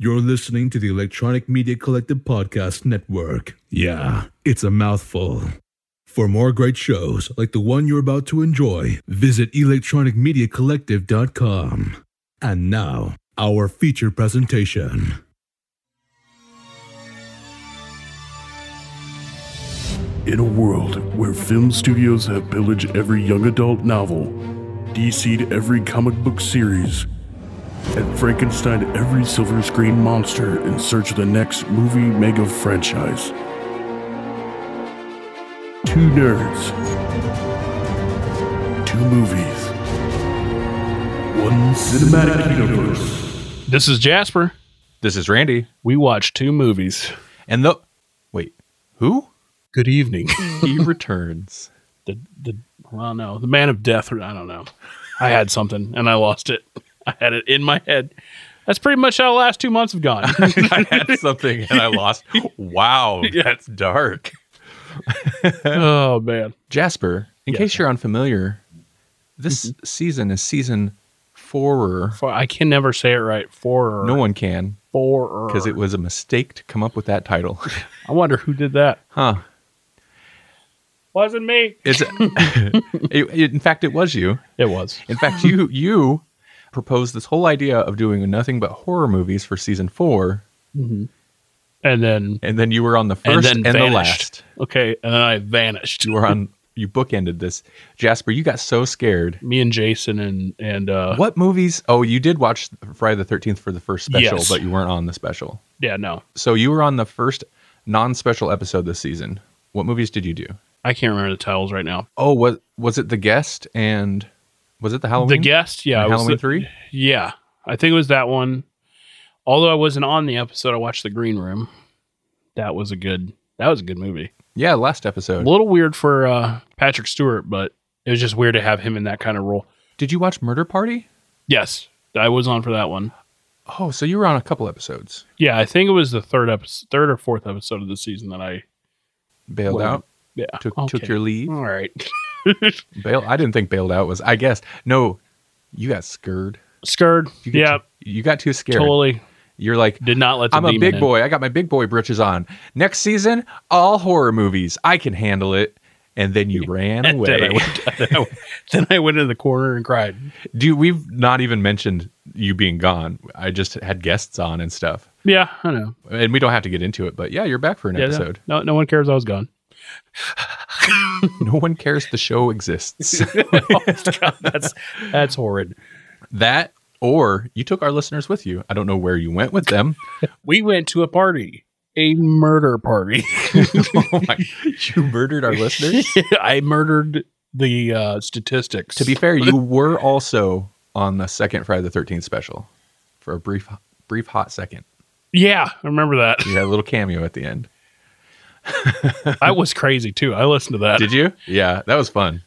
You're listening to the Electronic Media Collective Podcast Network. Yeah, it's a mouthful. For more great shows like the one you're about to enjoy, visit electronicmediacollective.com. And now, our feature presentation. In a world where film studios have pillaged every young adult novel, DC'd every comic book series, and Frankenstein every silver screen monster in search of the next movie mega franchise. Two nerds, two movies, one cinematic universe. This is Jasper. This is Randy. We watched two movies. And the wait, who? Good evening. He returns. the the well, no, the Man of Death. I don't know. I had something and I lost it. I had it in my head. That's pretty much how the last two months have gone. I had something and I lost. Wow, that's dark. oh man. Jasper, in Yes, case you're unfamiliar, this mm-hmm. season is season four. For, I can never say it right. For No one can for because it was a mistake to come up with that title. I wonder who did that. Huh? Wasn't me. It's it, it- in fact it was you. It was. In fact, you you proposed this whole idea of doing nothing but horror movies for season four, And then and then you were on the and first then and, the last. Okay, and then I vanished. You were on. You bookended this, Jasper. You got so scared. Me and Jason and and uh What movies? Oh, you did watch Friday the Thirteenth for the first special, Yes. but you weren't on the special. yeah, no. So you were on the first non-special episode this season. What movies did you do? I can't remember the titles right now. Oh, was was it the guest and was it the Halloween? The guest, yeah, it was Halloween the- three. Yeah, I think it was that one. Although I wasn't on the episode, I watched The Green Room. That was a good. That was a good movie. Yeah, last episode. A little weird for uh, Patrick Stewart, but it was just weird to have him in that kind of role. Did you watch Murder Party? Yes, I was on for that one. Oh, so you were on a couple episodes. Yeah, I think it was the third episode, third or fourth episode of the season that I Bailed Well, out. yeah Took okay. took your leave. All right, Bail. I didn't think bailed out was. I guess no. You got scared. scared. You Yeah, too- you got too scared. totally You're like, did not let. The I'm a big in. boy. I got my big boy britches on. Next season, all horror movies. I can handle it. And then you ran And I, away. went, then, I, went- then I went in the corner and cried. Do we've not even mentioned you being gone? I just had guests on and stuff, Yeah, I know. and we don't have to get into it. But yeah, you're back for an Yeah, episode. no, no one cares. I was gone. No one cares the show exists. that's that's horrid. that or you took our listeners with you. I don't know where you went with them. We went to a party, a murder party. oh my, you murdered our listeners. I murdered the uh, statistics. to be fair, you were also on the second Friday the Thirteenth special for a brief, brief hot second. yeah, I remember that. You had a little cameo at the end. I was crazy too. I listened to that. Did you? Yeah, that was fun.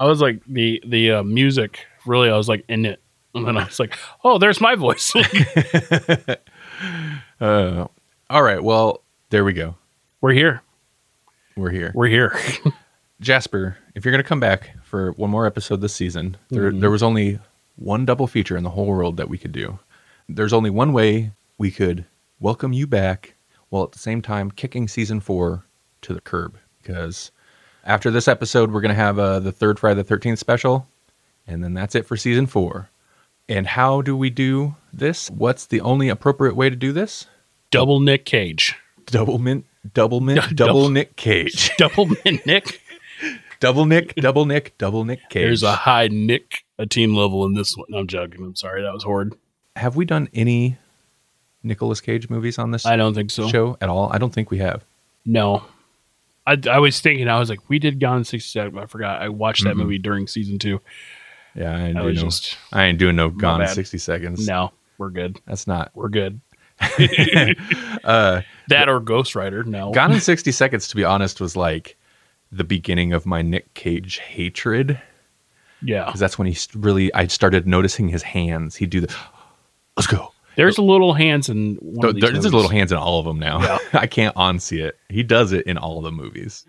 I was like the the uh, music. Really, I was like in it, and then I was like, oh, there's my voice. Uh, all right. Well, there we go. We're here. We're here. We're here. Jasper, if you're going to come back for one more episode this season, there, there was only one double feature in the whole world that we could do. There's only one way we could welcome you back while at the same time kicking season four to the curb. Because after this episode, we're going to have uh, the third Friday the 13th special, and then that's it for season four. And how do we do this? What's the only appropriate way to do this? Double Nick Cage. Double mint, double mint, Double- double Nick Cage. Double mint Nick. double Nick, double Nick, double Nick Cage. There's a high Nick a team level in this one. I'm joking. I'm sorry. That was horrid. have we done any Nicolas Cage movies on this I don't think so. show at all? I don't think we have. No. I, I was thinking, I was like, we did Gone in 60 Seconds. I forgot. I watched that Mhm. movie during season two. Yeah, I ain't I doing no. just, I ain't doing no Gone in sixty seconds. no, we're good. that's not. We're good. Uh, That or Ghost Rider. No. Gone in sixty seconds, to be honest, was like the beginning of my Nick Cage hatred yeah. because that's when he really I started noticing his hands. He'd do the. Let's go. There's a little hands in one There- of these There's little hands in all of them now. I can't unsee it. He does it in all the movies.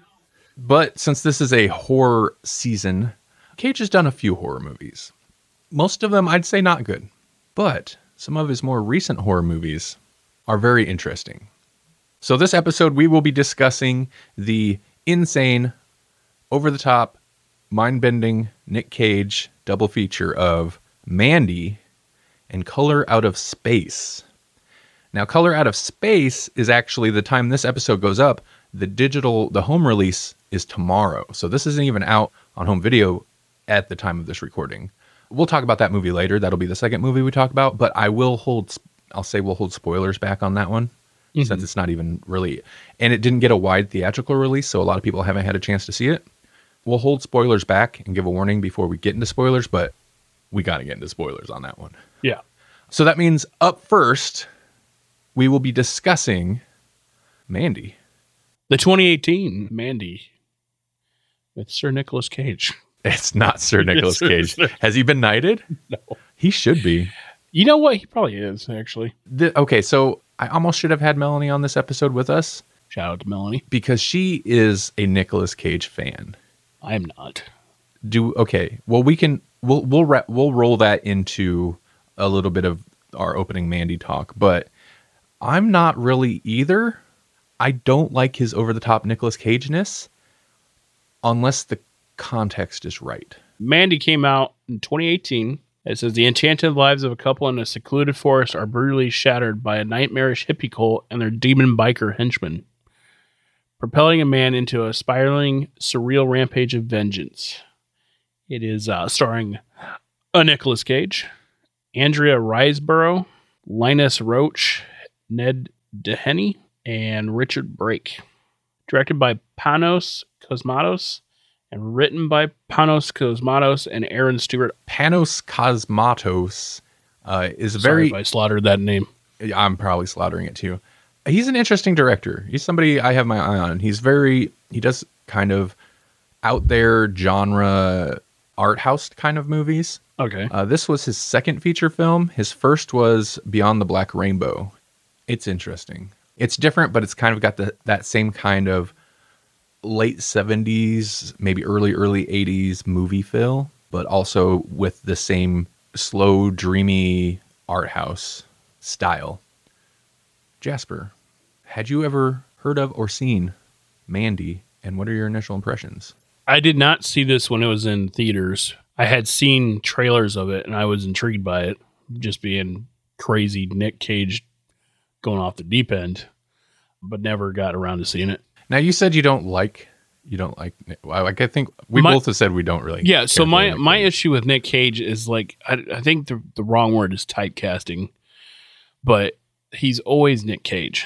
But since this is a horror season, Cage has done a few horror movies. Most of them, I'd say, not good. But some of his more recent horror movies are very interesting. So, this episode, we will be discussing the insane, over the top, mind bending Nick Cage double feature of Mandy and Color Out of Space. Now, Color Out of Space is actually the time this episode goes up. The digital, the home release is tomorrow. So, this isn't even out on home video at the time of this recording. We'll talk about that movie later. That'll be the second movie we talk about, but I will hold, I'll say we'll hold spoilers back on that one since mm-hmm. it's not even really, and it didn't get a wide theatrical release, so a lot of people haven't had a chance to see it. We'll hold spoilers back and give a warning before we get into spoilers, but we got to get into spoilers on that one. Yeah. So that means up first, we will be discussing Mandy. The 2018 Mandy with Sir Nicholas Cage. It's not Sir Nicholas. Cage. Has he been knighted? No. He should be. You know what? He probably is, actually. The, okay, so I almost should have had Melanie on this episode with us Shout out to Melanie. because she is a Nicholas Cage fan. I'm not. Do okay. Well, we can we'll we'll we'll roll that into a little bit of our opening Mandy talk, but I'm not really either. I don't like his over the top Nicolas Cage ness unless the context is right. Mandy came out in 2018. It says the enchanted lives of a couple in a secluded forest are brutally shattered by a nightmarish hippie cult and their demon biker henchmen, propelling a man into a spiraling, surreal rampage of vengeance. It is uh, starring a Nicolas Cage, Andrea Riseborough, Linus Roach, Ned Dennehy, and Richard Brake. Directed by Panos Cosmatos and written by Panos Cosmatos and Aaron Stewart. Panos Cosmatos uh, is Sorry very if I slaughtered that name. I'm probably slaughtering it too. He's an interesting director. He's somebody I have my eye on. He's very he does kind of out there genre art house kind of movies. Okay. Uh, this was his second feature film. His first was Beyond the Black Rainbow. It's interesting. It's different, but it's kind of got the that same kind of late 70s, maybe early early 80s movie feel, but also with the same slow, dreamy art house style. Jasper, had you ever heard of or seen Mandy, and what are your initial impressions? I did not see this when it was in theaters. I had seen trailers of it and I was intrigued by it, just being crazy Nick Cage going off the deep end, but never got around to seeing it. Now you said you don't like you don't like like I think we My- both have said we don't really Yeah, so my my Cage. issue with Nick Cage is like I, I think the the wrong word is typecasting, but he's always Nick Cage.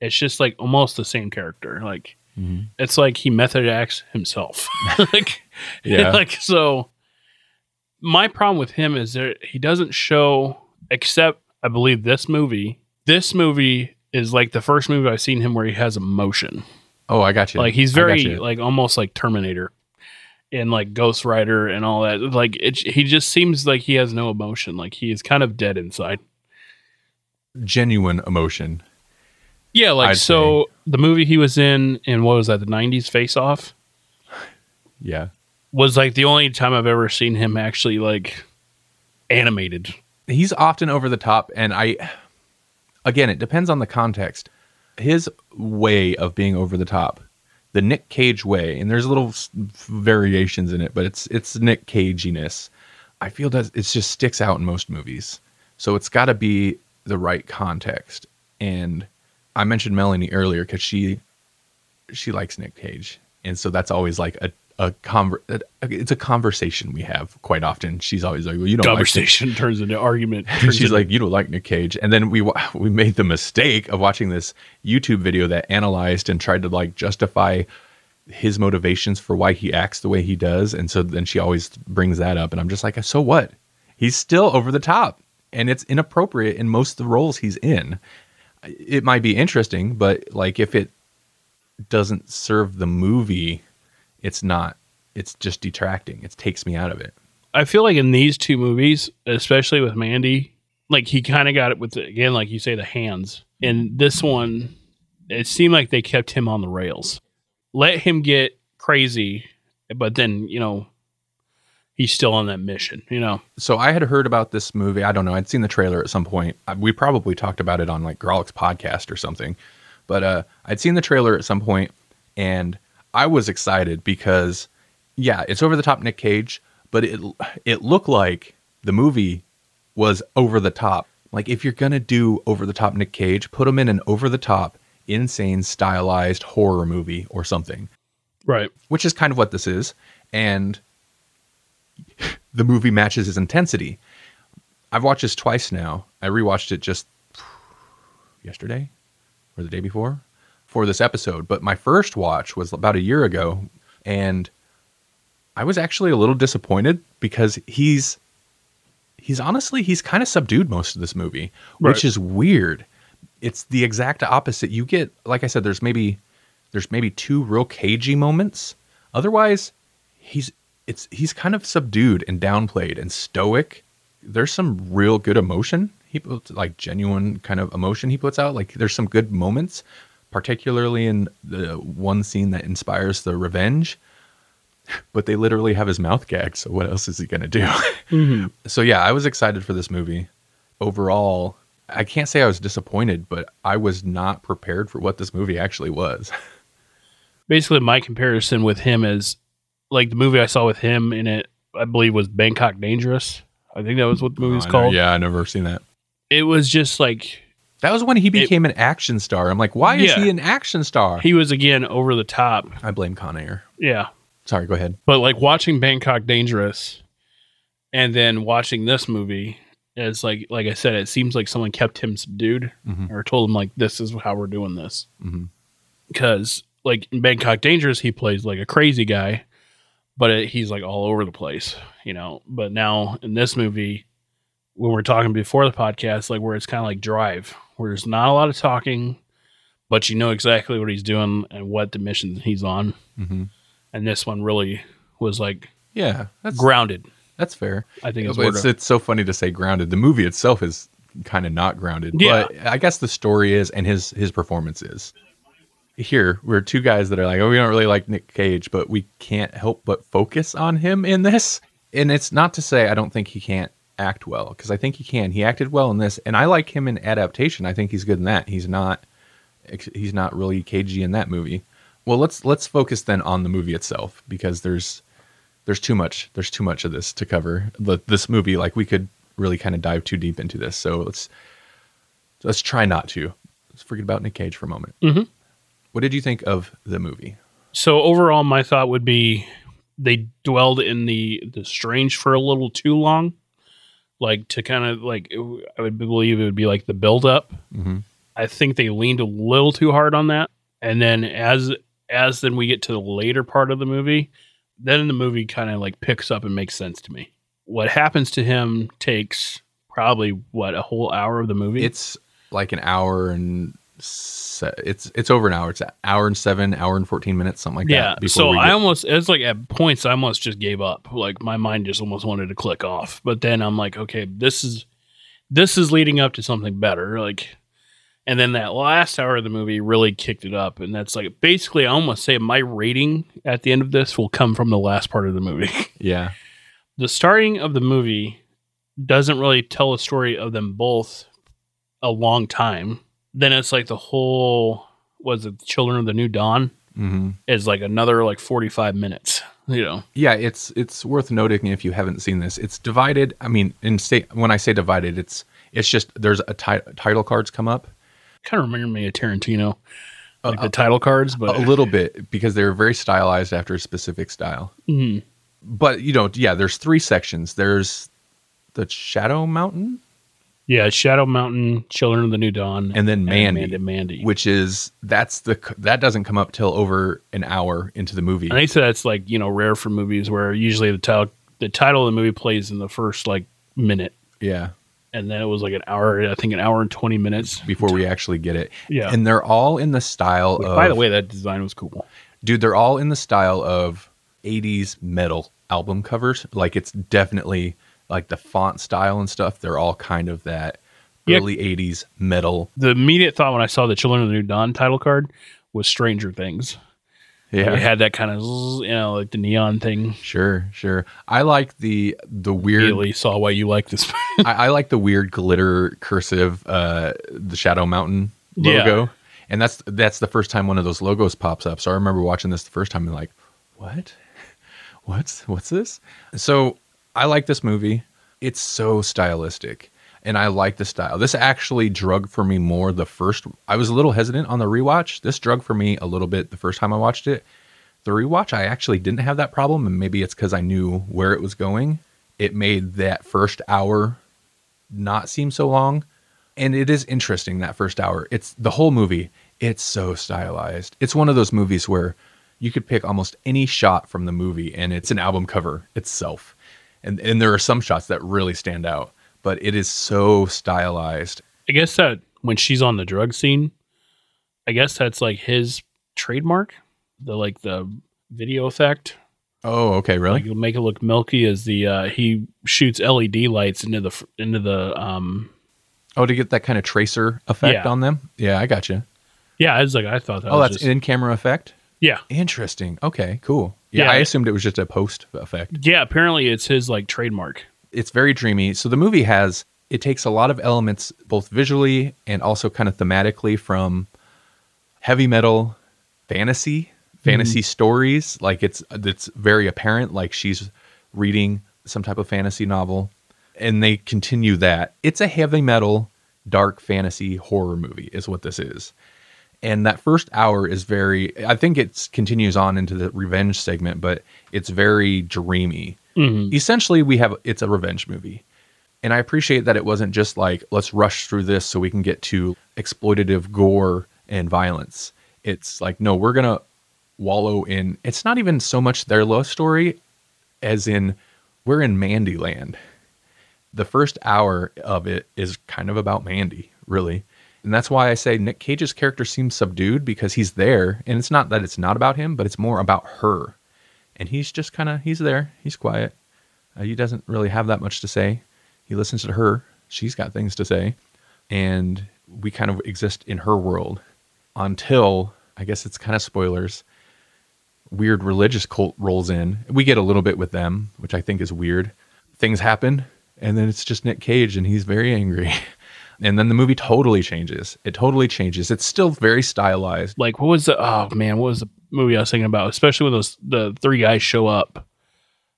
It's just like almost the same character. Like Mhm. it's like he method acts himself. like Yeah. like so my problem with him is that he doesn't show except I believe this movie. This movie is like the first movie I've seen him where he has emotion. Oh, I got you. Like he's very like almost like Terminator and like Ghost Rider and all that. Like it he just seems like he has no emotion. Like he is kind of dead inside. genuine emotion. Yeah, like I'd so the movie he was in in what was that, the nineties face off? Yeah. Was like the only time I've ever seen him actually like animated. He's often over the top and I again, it depends on the context. His way of being over the top, the Nick Cage way, and there's little variations in it, but it's it's Nick Caginess. I feel that it just sticks out in most movies. So it's got to be the right context. And I mentioned Melanie earlier because she she likes Nick Cage, and so that's always like a a conver- it's a conversation we have quite often. She's always like, "Well, you don't like Conversation turns into argument. she's into- like, you don't like Nick Cage, and then we we made the mistake of watching this YouTube video that analyzed and tried to like justify his motivations for why he acts the way he does, and so then she always brings that up, and I'm just like, so what? He's still over the top, and it's inappropriate in most of the roles he's in. It might be interesting, but like if it doesn't serve the movie, it's not. It's just detracting. It takes me out of it. I feel like in these two movies, especially with Mandy, like he kind of got it with the, again, like you say, the hands. In this one, it seemed like they kept him on the rails, let him get crazy, but then you know he's still on that mission. You know, so I had heard about this movie. I don't know. I'd seen the trailer at some point. We probably talked about it on like Grolix podcast or something. But uh, I'd seen the trailer at some point, and I was excited because, yeah, it's over the top Nick Cage, but it it looked like the movie was over the top. Like if you're gonna do over the top Nick Cage, put him in an over the top, insane, stylized horror movie or something right? which is kind of what this is. And the movie matches his intensity. I've watched this twice now. I rewatched it just yesterday or the day before for this episode. But my first watch was about a year ago, and I was actually a little disappointed because he's he's honestly he's kind of subdued most of this movie, which is weird. It's the exact opposite. You get like I said, there's maybe there's maybe two real cagey moments. Otherwise, he's it's he's kind of subdued and downplayed and stoic. There's some real good emotion. He puts like genuine kind of emotion he puts out. Like there's some good moments, particularly in the one scene that inspires the revenge. But they literally have his mouth gagged. So what else is he gonna do? Mm-hmm. so yeah, I was excited for this movie. Overall, I can't say I was disappointed, but I was not prepared for what this movie actually was. Basically, my comparison with him is like the movie I saw with him in it. I believe was Bangkok Dangerous. I think that was what the movie was Oh, called. Yeah, I never seen that. It was just like That was when he became an action star. I'm like, why is Yeah. he an action star? he was again over the top. I blame Con Air. Yeah, Sorry, go ahead. but like watching Bangkok Dangerous, and then watching this movie is like like I said, it seems like someone kept him subdued Mhm. or told him like this is how we're doing this. Mhm. Because like in Bangkok Dangerous, he plays like a crazy guy, but it, he's like all over the place, you know. But now in this movie, when we're talking before the podcast, like where it's kind of like Drive, where there's not a lot of talking, but you know exactly what he's doing and what the mission he's on. hmm And this one really was like Yeah, that's grounded. that's fair. I think It's, what it's, so funny to say grounded. The movie itself is kind of not grounded. Yeah. But I guess the story is and his his performance is. Here, we're two guys that are like, oh, we don't really like Nick Cage, but we can't help but focus on him in this. And it's not to say I don't think he can't act well, because I think he can. He acted well in this, and I like him in adaptation. I think he's good in that. He's not he's not really cagey in that movie. Well, let's let's focus then on the movie itself because there's there's too much there's too much of this to cover. The, this movie like we could really kind of dive too deep into this. So let's let's try not to. Let's forget about Nick Cage for a moment. Mhm. What did you think of the movie? So overall, my thought would be they dwelled in the the strange for a little too long, like to kind of like it- I would believe it would be like the build up. Mm-hmm. I think they leaned a little too hard on that, and then as as then we get to the later part of the movie, then the movie kind of like picks up and makes sense to me. What happens to him takes probably what a whole hour of the movie. It's like an hour and it's it's over an hour. It's an hour and seven, hour and fourteen minutes, something like yeah. that. So we I almost it's like at points I almost just gave up. Like my mind just almost wanted to click off. But then I'm like, okay, this is this is leading up to something better. Like and then that last hour of the movie really kicked it up. And that's like basically I almost say my rating at the end of this will come from the last part of the movie. yeah. the starting of the movie doesn't really tell a story of them both a long time. Then it's like the whole was it Children of the New Dawn? hmm is like another like 45 minutes you know Yeah, it's it's worth noting if you haven't seen this. It's divided. I mean, in state when I say divided, it's it's just there's a ti- title cards come up kind of reminded me of tarantino like the title cards but a little bit because they're very stylized after a specific style. Mhm. But you know, yeah, there's three sections. There's the Shadow Mountain, yeah shadow mountain children of the new dawn and then Mandy, Mandy, Mandy. which is that's the that doesn't come up till over an hour into the movie. and they say that's like you know rare for movies where usually the title the title of the movie plays in the first like minute yeah, and then it was like an hour i think an hour and 20 minutes before we actually get it. Yeah. and they're all in the style Which, of. by the way that design was cool dude they're all in the style of 80s metal album covers like it's definitely like the font style and stuff they're all kind of that Yeah. early 80s metal the immediate thought when i saw the children of the new dawn title card was stranger things Yeah. It had that kind of you know like the neon thing. Sure, sure. I like the the weird. Immediately saw why you like this. I, I like the weird glitter cursive, uh, the Shadow Mountain Yeah. logo, and that's that's the first time one of those logos pops up. So I remember watching this the first time and like, what? What's what's this? So I like this movie. It's so stylistic, and I like the style. This actually drug for me more the first. I was a little hesitant on the rewatch. This drug for me a little bit the first time I watched it. The rewatch, I actually didn't have that problem, and maybe it's because I knew where it was going. It made that first hour not seem so long. And it is interesting that first hour. It's the whole movie. It's so stylized. It's one of those movies where you could pick almost any shot from the movie and it's an album cover itself. And and there are some shots that really stand out, but it is so stylized. I guess that when she's on the drug scene, I guess that's like his trademark. The like the video effect. Oh, okay, Like really? you'll make it look milky as the uh he shoots LED lights into the into the um Oh, to get that kind of tracer effect Yeah. on them? Yeah, I got you. yeah, I was like I thought that Oh, that's just, in camera effect? yeah. Interesting. Okay, cool. Yeah, Yeah. I assumed it was just a post effect. Yeah, apparently it's his like trademark. it's very dreamy. So the movie has it takes a lot of elements both visually and also kind of thematically from heavy metal fantasy, mm-hmm. fantasy stories. Like it's it's very apparent like she's reading some type of fantasy novel and they continue that. It's a heavy metal dark fantasy horror movie is what this is. And that first hour is very I think it continues on into the revenge segment, but it's very dreamy. Mm-hmm. Essentially we have it's a revenge movie. And i appreciate that it wasn't just like let's rush through this so we can get to exploitative gore and violence. It's like no we're gonna wallow in it's not even so much their love story as in we're in mandy land the first hour of it is kind of about mandy really and that's why i say nick cage's character seems subdued because he's there. And it's not that it's not about him but it's more about her. And he's just kind of he's there. He's quiet. Uh, he doesn't really have that much to say. He listens to her. She's got things to say. And we kind of exist in her world until i guess it's kind of spoilers weird religious cult rolls in. We get a little bit with them which i think is weird. Things happen and then it's just nick cage and he's very angry and then the movie totally changes it totally changes it's still very stylized Like what was the oh man, what was the movie I was thinking about? Especially when those the three guys show up.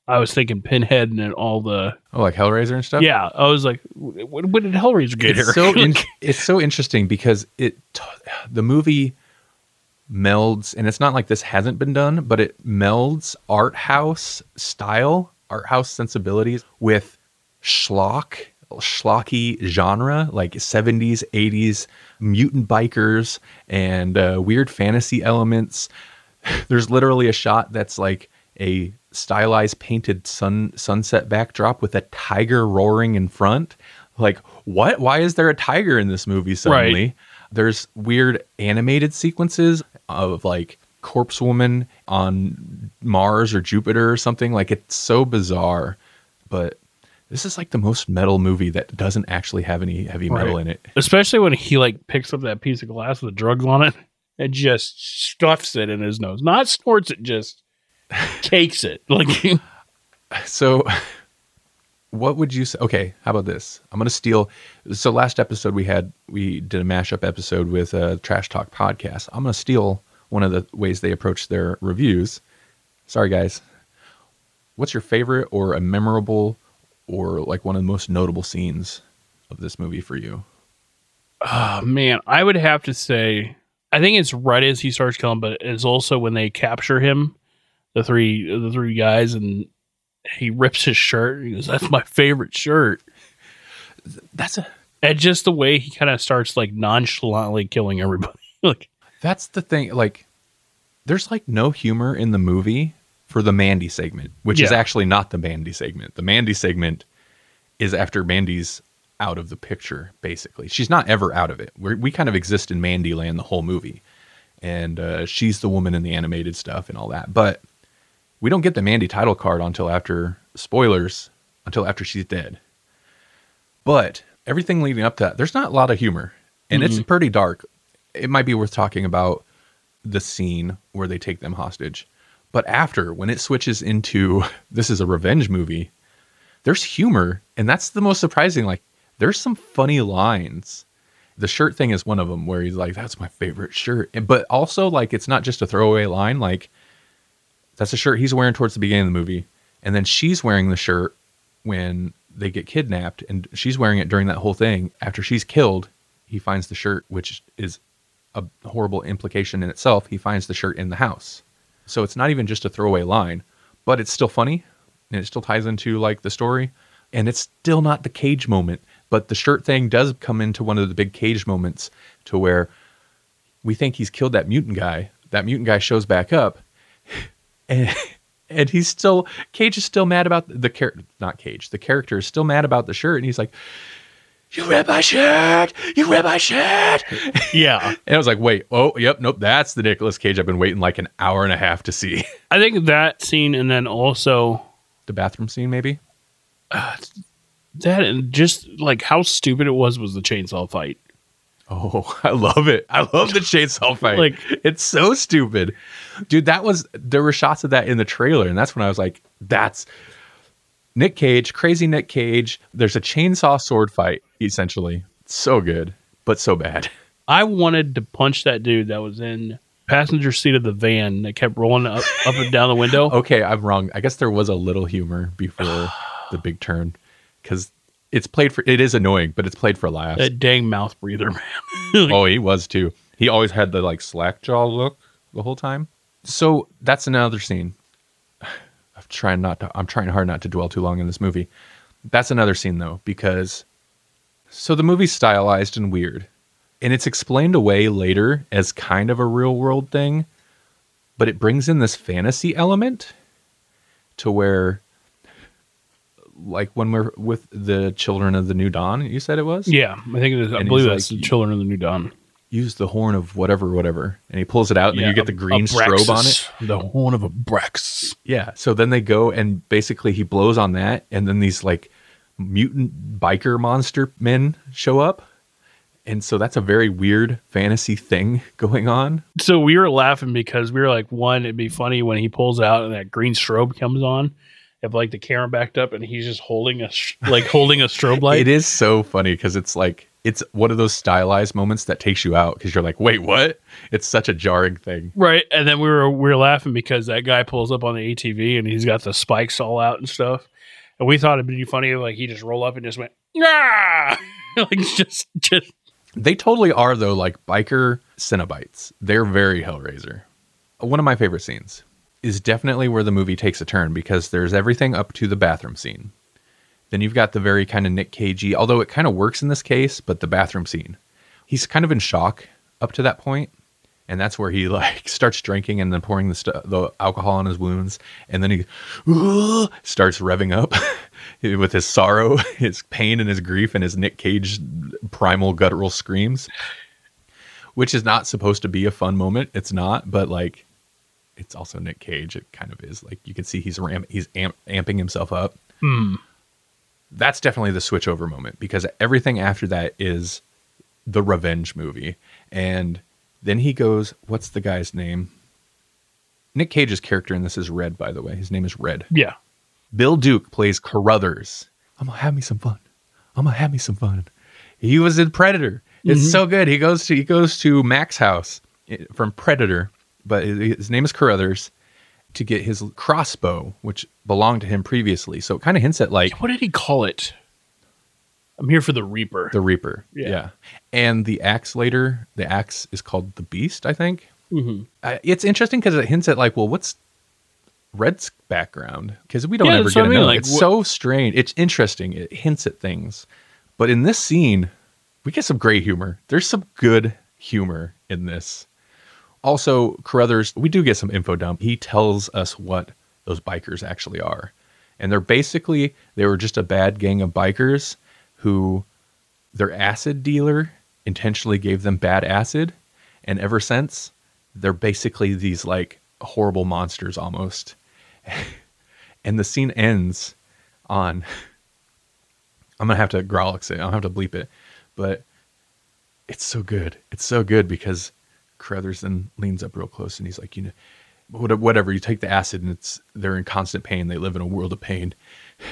I was thinking Pinhead and then all the oh like hellraiser and stuff yeah. I was like, when, when did Hellraiser get here? it's so in, it's so interesting because it t- the movie melds and it's not like this hasn't been done but it melds art house style art house sensibilities with schlock schlocky genre like 70s 80s mutant bikers and uh, weird fantasy elements. There's literally a shot that's like a stylized painted sun sunset backdrop with a tiger roaring in front. Like what? Why is there a tiger in this movie suddenly? There's weird animated sequences of like corpse woman on mars or jupiter or something. Like it's so bizarre. But this is like the most metal movie that doesn't actually have any heavy metal Right. in it Especially when he like picks up that piece of glass with the drugs on it and just stuffs it in his nose. Not snorts it, just takes it. Like So, what would you say? Okay, how about this? I'm gonna steal. So last episode we had we did a mashup episode with a Trash Talk podcast. I'm gonna steal one of the ways they approach their reviews. Sorry, guys. What's your favorite or a memorable or like one of the most notable scenes of this movie for you? Oh man, I would have to say I think it's right as he starts killing, but it's also when they capture him, the three the three guys, and he rips his shirt. He goes, "That's my favorite shirt." That's a And just the way he kind of starts like nonchalantly killing everybody. like That's the thing. Like, there's like no humor in the movie for the Mandy segment, which is actually not the Mandy segment. The Mandy segment is after Mandy's out of the picture, basically. She's not ever out of it. We're, we kind of exist in Mandy land the whole movie. And uh, she's the woman in the animated stuff and all that. But we don't get the Mandy title card until after, spoilers, until after she's dead. But everything leading up to that, there's not a lot of humor, and it's pretty dark. It might be worth talking about the scene where they take them hostage. But after, when it switches into this is a revenge movie, there's humor. And that's the most surprising. Like, there's some funny lines. The shirt thing is one of them where he's like, that's my favorite shirt. But also, like, it's not just a throwaway line. Like, that's a shirt he's wearing towards the beginning of the movie. And then she's wearing the shirt when they get kidnapped. And she's wearing it during that whole thing. After she's killed, he finds the shirt, which is a horrible implication in itself. He finds the shirt in the house. So it's not even just a throwaway line, but it's still funny and it still ties into like the story. And it's still not the cage moment, but the shirt thing does come into one of the big cage moments to where we think he's killed that mutant guy. That mutant guy shows back up and and he's still Cage is still mad about the character not Cage. The character is still mad about the shirt and he's like you read my shirt. You read my shirt. Yeah. And I was like, wait, oh, yep, nope, that's the Nicolas Cage I've been waiting like an hour and a half to see. I think that scene and then also the bathroom scene, maybe? Uh, that and just like how stupid it was was the chainsaw fight. Oh, I love it. I love the chainsaw fight. Like- it's so stupid. Dude, that was there were shots of that in the trailer, and that's when I was like, that's Nick Cage, crazy Nick Cage. There's a chainsaw sword fight, essentially. So good, but so bad. I wanted to punch that dude that was in passenger seat of the van that kept rolling up, up and down the window. Okay, I'm wrong. I guess there was a little humor before the big turn. Because it's played for it is annoying, but it's played for laughs. That dang mouth breather, man. oh, he was too. He always had the like slack jaw look the whole time. So that's another scene. Trying not to. I'm trying hard not to dwell too long in this movie. That's another scene though, because so the movie's stylized and weird, and it's explained away later as kind of a real world thing, but it brings in this fantasy element to where, like when we're with the children of the new dawn, you said it was yeah, I think it is. I And believe that's like, the Children of the New Dawn. Use the horn of whatever, whatever, and he pulls it out, and then you get the green strobe on it. The horn of a Brax. Yeah. So then they go and basically he blows on that, and then these like mutant biker monster men show up, and so that's a very weird fantasy thing going on. So we were laughing because we were like, one, it'd be funny when he pulls out and that green strobe comes on. If like the camera backed up and he's just holding a sh- like holding a strobe light. it is so funny because it's like it's one of those stylized moments that takes you out because you're like, wait, what? It's such a jarring thing. Right, and then we were we were laughing because that guy pulls up on the ATV and he's got the spikes all out and stuff, and we thought it'd be funny if like he just roll up and just went yeah, like just just They totally are though, like biker Cenobites. They're very Hellraiser. One of my favorite scenes is definitely where the movie takes a turn because there's everything up to the bathroom scene. Then you've got the very kind of Nick Cagey, although it kind of works in this case, but the bathroom scene. He's kind of in shock up to that point, and that's where he like starts drinking and then pouring the the alcohol on his wounds, and then he starts revving up with his sorrow, his pain, and his grief, and his Nick Cage primal guttural screams, which is not supposed to be a fun moment. It's not, but like, it's also Nick Cage. It kind of is. Like you can see he's ram- he's amp- amping himself up. That's definitely the switchover moment because everything after that is the revenge movie, and then he goes. What's the guy's name? Nick Cage's character in this is Red, by the way. His name is Red. yeah. Bill Duke plays Carruthers. I'm gonna have me some fun. I'm gonna have me some fun. He was in Predator. It's so good. He goes to he goes to Mac's house eh, from Predator, but his name is Carruthers to get his crossbow, which belonged to him previously. So it kind of hints at like What did he call it? I'm here for the Reaper. the Reaper. Yeah. yeah. And the axe later, the axe is called the Beast, I think. Mhm. Uh, it's interesting because it hints at like, well, what's Red's background? Because we don't Yeah, ever get to I mean, know. like, it's wh- so strange. It's interesting. It hints at things, but in this scene, we get some great humor. There's some good humor in this. Also, Carruthers, we do get some info dump. He tells us what those bikers actually are. And they're basically, they were just a bad gang of bikers who their acid dealer intentionally gave them bad acid. And ever since, they're basically these like horrible monsters almost. and the scene ends on, I'm to have to Grolix it. I'll have to bleep it. But it's so good. It's so good because Carruthers then leans up real close and he's like, you know, whatever. You take the acid and it's they're in constant pain. They live in a world of pain. And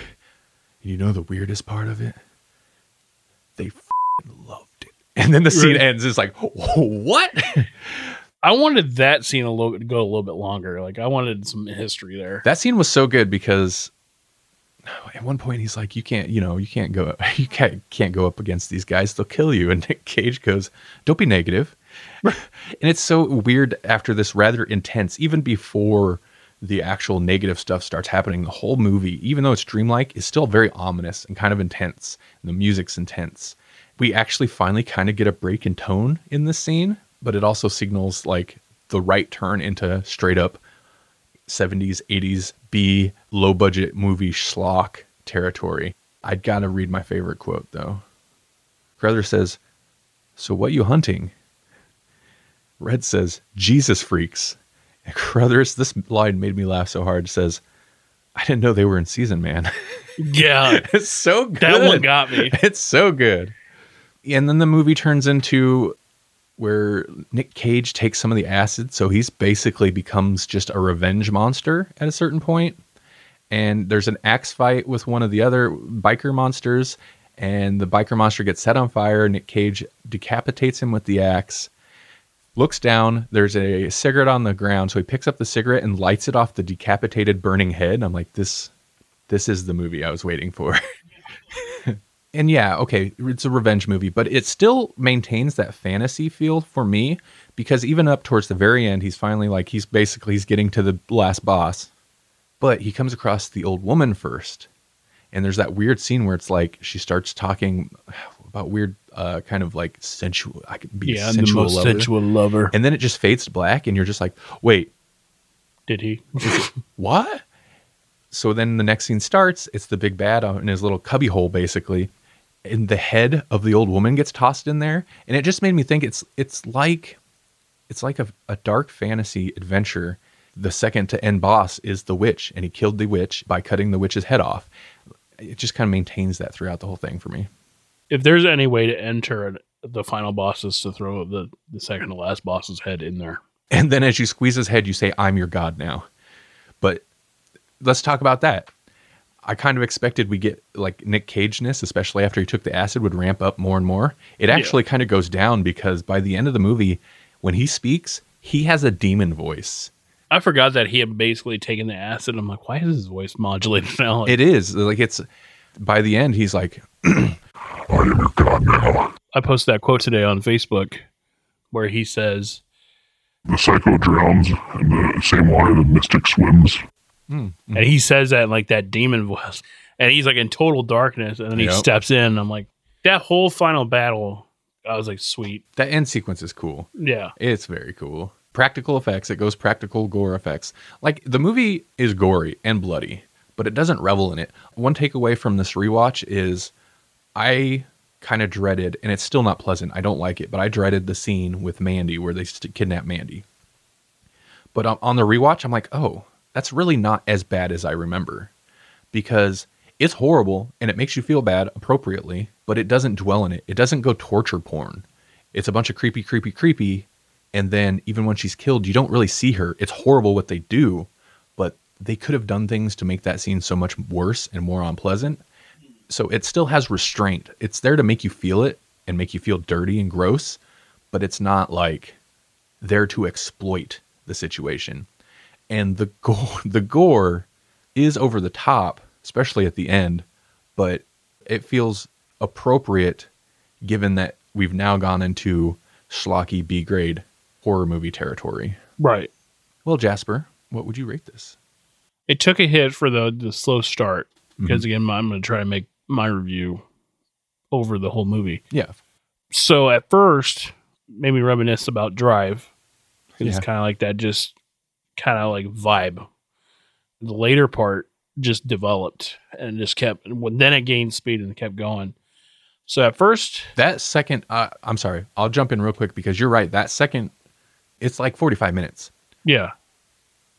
You know the weirdest part of it? They f***ing loved it. And then the scene Right. ends. It's like, what? I wanted that scene a little to go a little bit longer. Like I wanted some history there. that scene was so good because at one point he's like, "You can't, you know, you can't go, you can't, can't go up against these guys; they'll kill you." And Nick Cage goes, "Don't be negative." and it's so weird after this rather intense, even before the actual negative stuff starts happening. The whole movie, even though it's dreamlike, is still very ominous and kind of intense. And the music's intense. We actually finally kind of get a break in tone in this scene, but it also signals like the right turn into straight up 70s, 80s B low budget movie schlock territory. I gotta read my favorite quote though. Carruthers says, So what you hunting? Red says, Jesus freaks. And Carruthers, this line made me laugh so hard, says, I didn't know they were in season, man. Yeah, it's so good. that one got me. It's so good. And then the movie turns into where Nick Cage takes some of the acid, so he's basically becomes just a revenge monster at a certain point. And there's an axe fight with one of the other biker monsters, and the biker monster gets set on fire. Nick Cage decapitates him with the axe. Looks down, there's a cigarette on the ground, so he picks up the cigarette and lights it off the decapitated burning head. I'm like, this this is the movie I was waiting for. and yeah, okay, it's a revenge movie, but it still maintains that fantasy feel for me because even up towards the very end, he's finally like he's basically he's getting to the last boss, but he comes across the old woman first, and there's that weird scene where it's like she starts talking about weird, uh, kind of like sensual. I could be Yeah, a I'm the sensual most lover. sensual lover. and then it just fades to black, and you're just like, wait, Did he? what? So then the next scene starts. It's the big bad in his little cubby hole, basically, and the head of the old woman gets tossed in there, and it just made me think it's it's like it's like a, a dark fantasy adventure. The second to end boss is the witch, and he killed the witch by cutting the witch's head off. It just kind of maintains that throughout the whole thing for me. If there's any way to enter the final boss is to throw the the second to last boss's head in there. And then as you squeeze his head, you say, I'm your God now. But let's talk about that. I kind of expected we get like Nick Cage-ness, especially after he took the acid, would ramp up more and more. It actually kind of goes down because by the end of the movie, when he speaks, he has a demon voice. I forgot that he had basically taken the acid. I'm like, why is his voice modulated now? Like, It is like it's by the end, he's like, I am your god now. I posted that quote today on Facebook where he says, The psycho drowns, and the same water the mystic swims. Hmm. and he says that in like that demon voice, and he's like in total darkness, and then he Yep. steps in. I'm like, that whole final battle, I was like, sweet, that end sequence is cool. yeah, It's very cool. Practical effects. It goes practical gore effects. Like the movie is gory and bloody, but it doesn't revel in it. One takeaway from this rewatch is I kind of dreaded, and it's still not pleasant. I don't like it, but I dreaded the scene with Mandy where they st- kidnap Mandy. But on, on the rewatch, I'm like, oh, that's really not as bad as I remember because it's horrible and it makes you feel bad appropriately, but it doesn't dwell in it. It doesn't go torture porn. It's a bunch of creepy, creepy, creepy. And then even when she's killed, you don't really see her. It's horrible what they do, but they could have done things to make that scene so much worse and more unpleasant. So it still has restraint. It's there to make you feel it and make you feel dirty and gross, but it's not like there to exploit the situation. And the gore, the gore is over the top, especially at the end, but it feels appropriate given that we've now gone into schlocky B grade horror movie territory. right. Well, Jasper, what would you rate this? It took a hit for the the slow start Mm-hmm. because again, I'm going to try to make my review over the whole movie. Yeah. So at first, made me reminisce about Drive. It's Yeah. kind of like that, just kind of like vibe. The later part just developed and just kept. and Then it gained speed and kept going. So at first, That second, uh, I'm sorry, I'll jump in real quick because you're right. That second, it's like 45 minutes. yeah,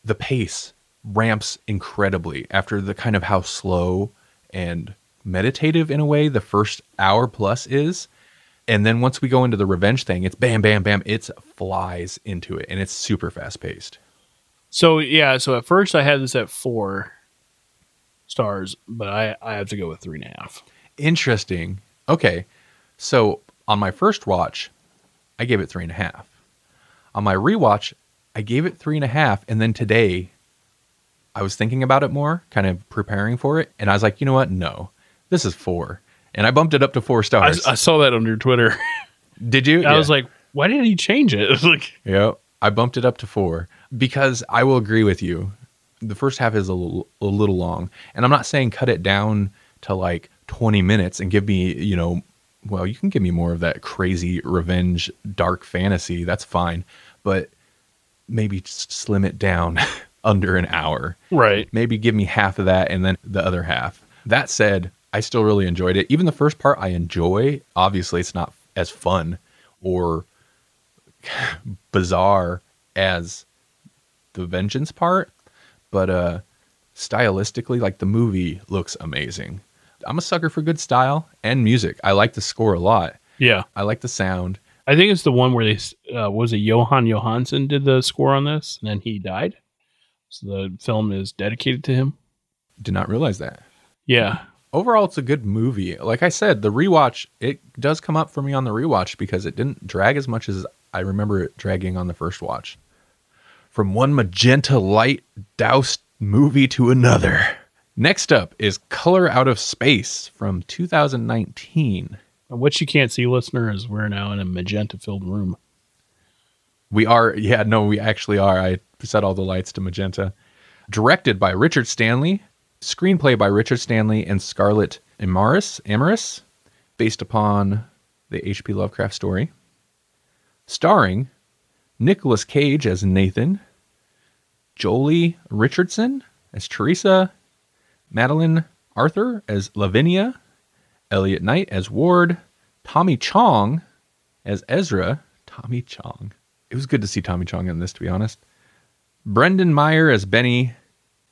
the pace ramps incredibly after the kind of how slow and meditative in a way the first hour plus is And then once we go into the revenge thing, it's bam, bam, bam. it flies into it, and it's super fast paced. So yeah, so at first I had this at four stars, but I I have to go with three and a half. Interesting. Okay, so on my first watch, I gave it three and a half. On my rewatch, I gave it three and a half, and then today, I was thinking about it more, kind of preparing for it, and I was like, you know what? No, this is four, and I bumped it up to four stars. I saw that on your Twitter. Did you? I was like, why did he change it? It's like Yeah, I bumped it up to four because I will agree with you. The first half is a little, a little long, and I'm not saying cut it down to like 20 minutes and give me, you know, well, you can give me more of that crazy revenge, dark fantasy. That's fine, but maybe just slim it down under an hour. right. Maybe give me half of that and then the other half. That said, I still really enjoyed it. Even the first part I enjoy. Obviously, it's not as fun or bizarre as the vengeance part, but uh stylistically like the movie looks amazing. I'm a sucker for good style and music. I like the score a lot. Yeah, I like the sound. I think it's the one where they uh, was it Jóhann Jóhannsson did the score on this, and then he died. So the film is dedicated to him. Did not realize that. Yeah, overall it's a good movie. Like i said the rewatch it does come up for me on the rewatch because it didn't drag as much as i remember it dragging on the first watch. From one magenta light doused movie to another. Next up is color out of space from 2019 what you can't see, listener, is we're now in a magenta-filled room. we are yeah no we actually are. I set all the lights to magenta. Directed by richard stanley screenplay by richard stanley and scarlett amaris amaris based upon the hp lovecraft story. Starring nicolas cage as nathan joely richardson as teresa madeleine arthur as lavinia elliot knight as ward tommy chong as ezra. Tommy chong. It was good to see tommy chong in this to be honest. Brendan meyer as benny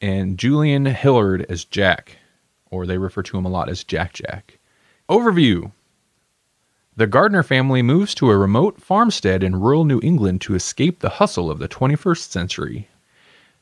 and Julian Hilliard as Jack, or they refer to him a lot as Jack Jack. Overview The Gardner family moves to a remote farmstead in rural New England to escape the hustle of the 21st century.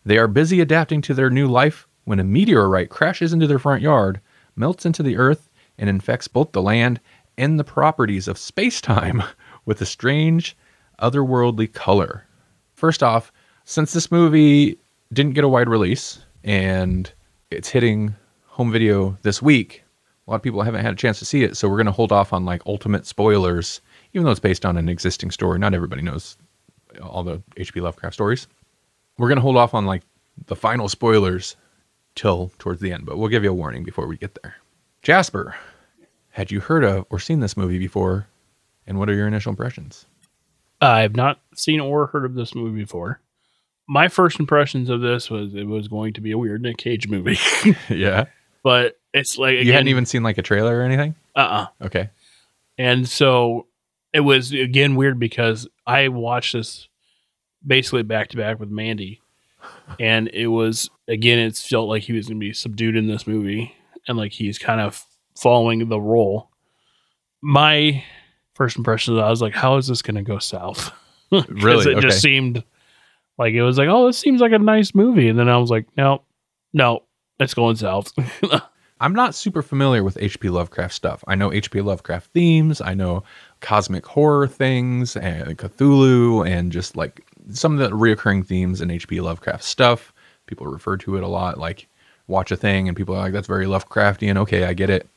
They are busy adapting to their new life when a meteorite crashes into their front yard, melts into the earth, and infects both the land and the properties of space time with a strange, otherworldly color. First off, since this movie didn't get a wide release and it's hitting home video this week, a lot of people haven't had a chance to see it, so we're going to hold off on like ultimate spoilers, even though it's based on an existing story. Not everybody knows all the H.P. Lovecraft stories. We're going to hold off on like the final spoilers till towards the end, but we'll give you a warning before we get there. Jasper, had you heard of or seen this movie before? And what are your initial impressions? I've not seen or heard of this movie before. My first impressions of this was it was going to be a weird Nick Cage movie, yeah. but it's like you hadn't even seen like a trailer or anything? uh uh Okay. And so it was again weird because I watched this basically back to back with Mandy, and it was again it felt like he was going to be subdued in this movie, and like he's kind of following the role. My first impression, I was like, "How is this going to go south? Really? it Okay. just seemed like it was like, "Oh, this seems like a nice movie," and then I was like, "No, no, it's going south." I'm not super familiar with H.P. Lovecraft stuff. I know H.P. Lovecraft themes. I know cosmic horror things and Cthulhu and just like some of the reoccurring themes in H.P. Lovecraft stuff. People refer to it a lot, like watch a thing and people are like, that's very Lovecraftian. Okay, I get it.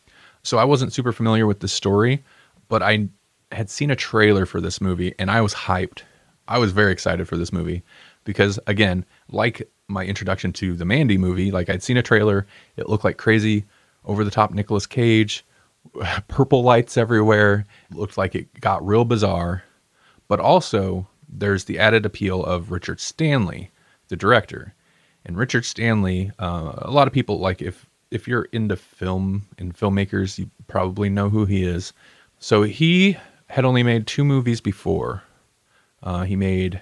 So I wasn't super familiar with the story, but I had seen a trailer for this movie and I was hyped. I was very excited for this movie because again, like my introduction to the Mandy movie, like I'd seen a trailer, it looked like crazy over the top Nicolas Cage, purple lights everywhere. It looked like it got real bizarre. But also there's the added appeal of Richard Stanley, the director. And Richard Stanley, uh, a lot of people like if if you're into film and filmmakers, you probably know who he is. So he had only made two movies before. Uh, he made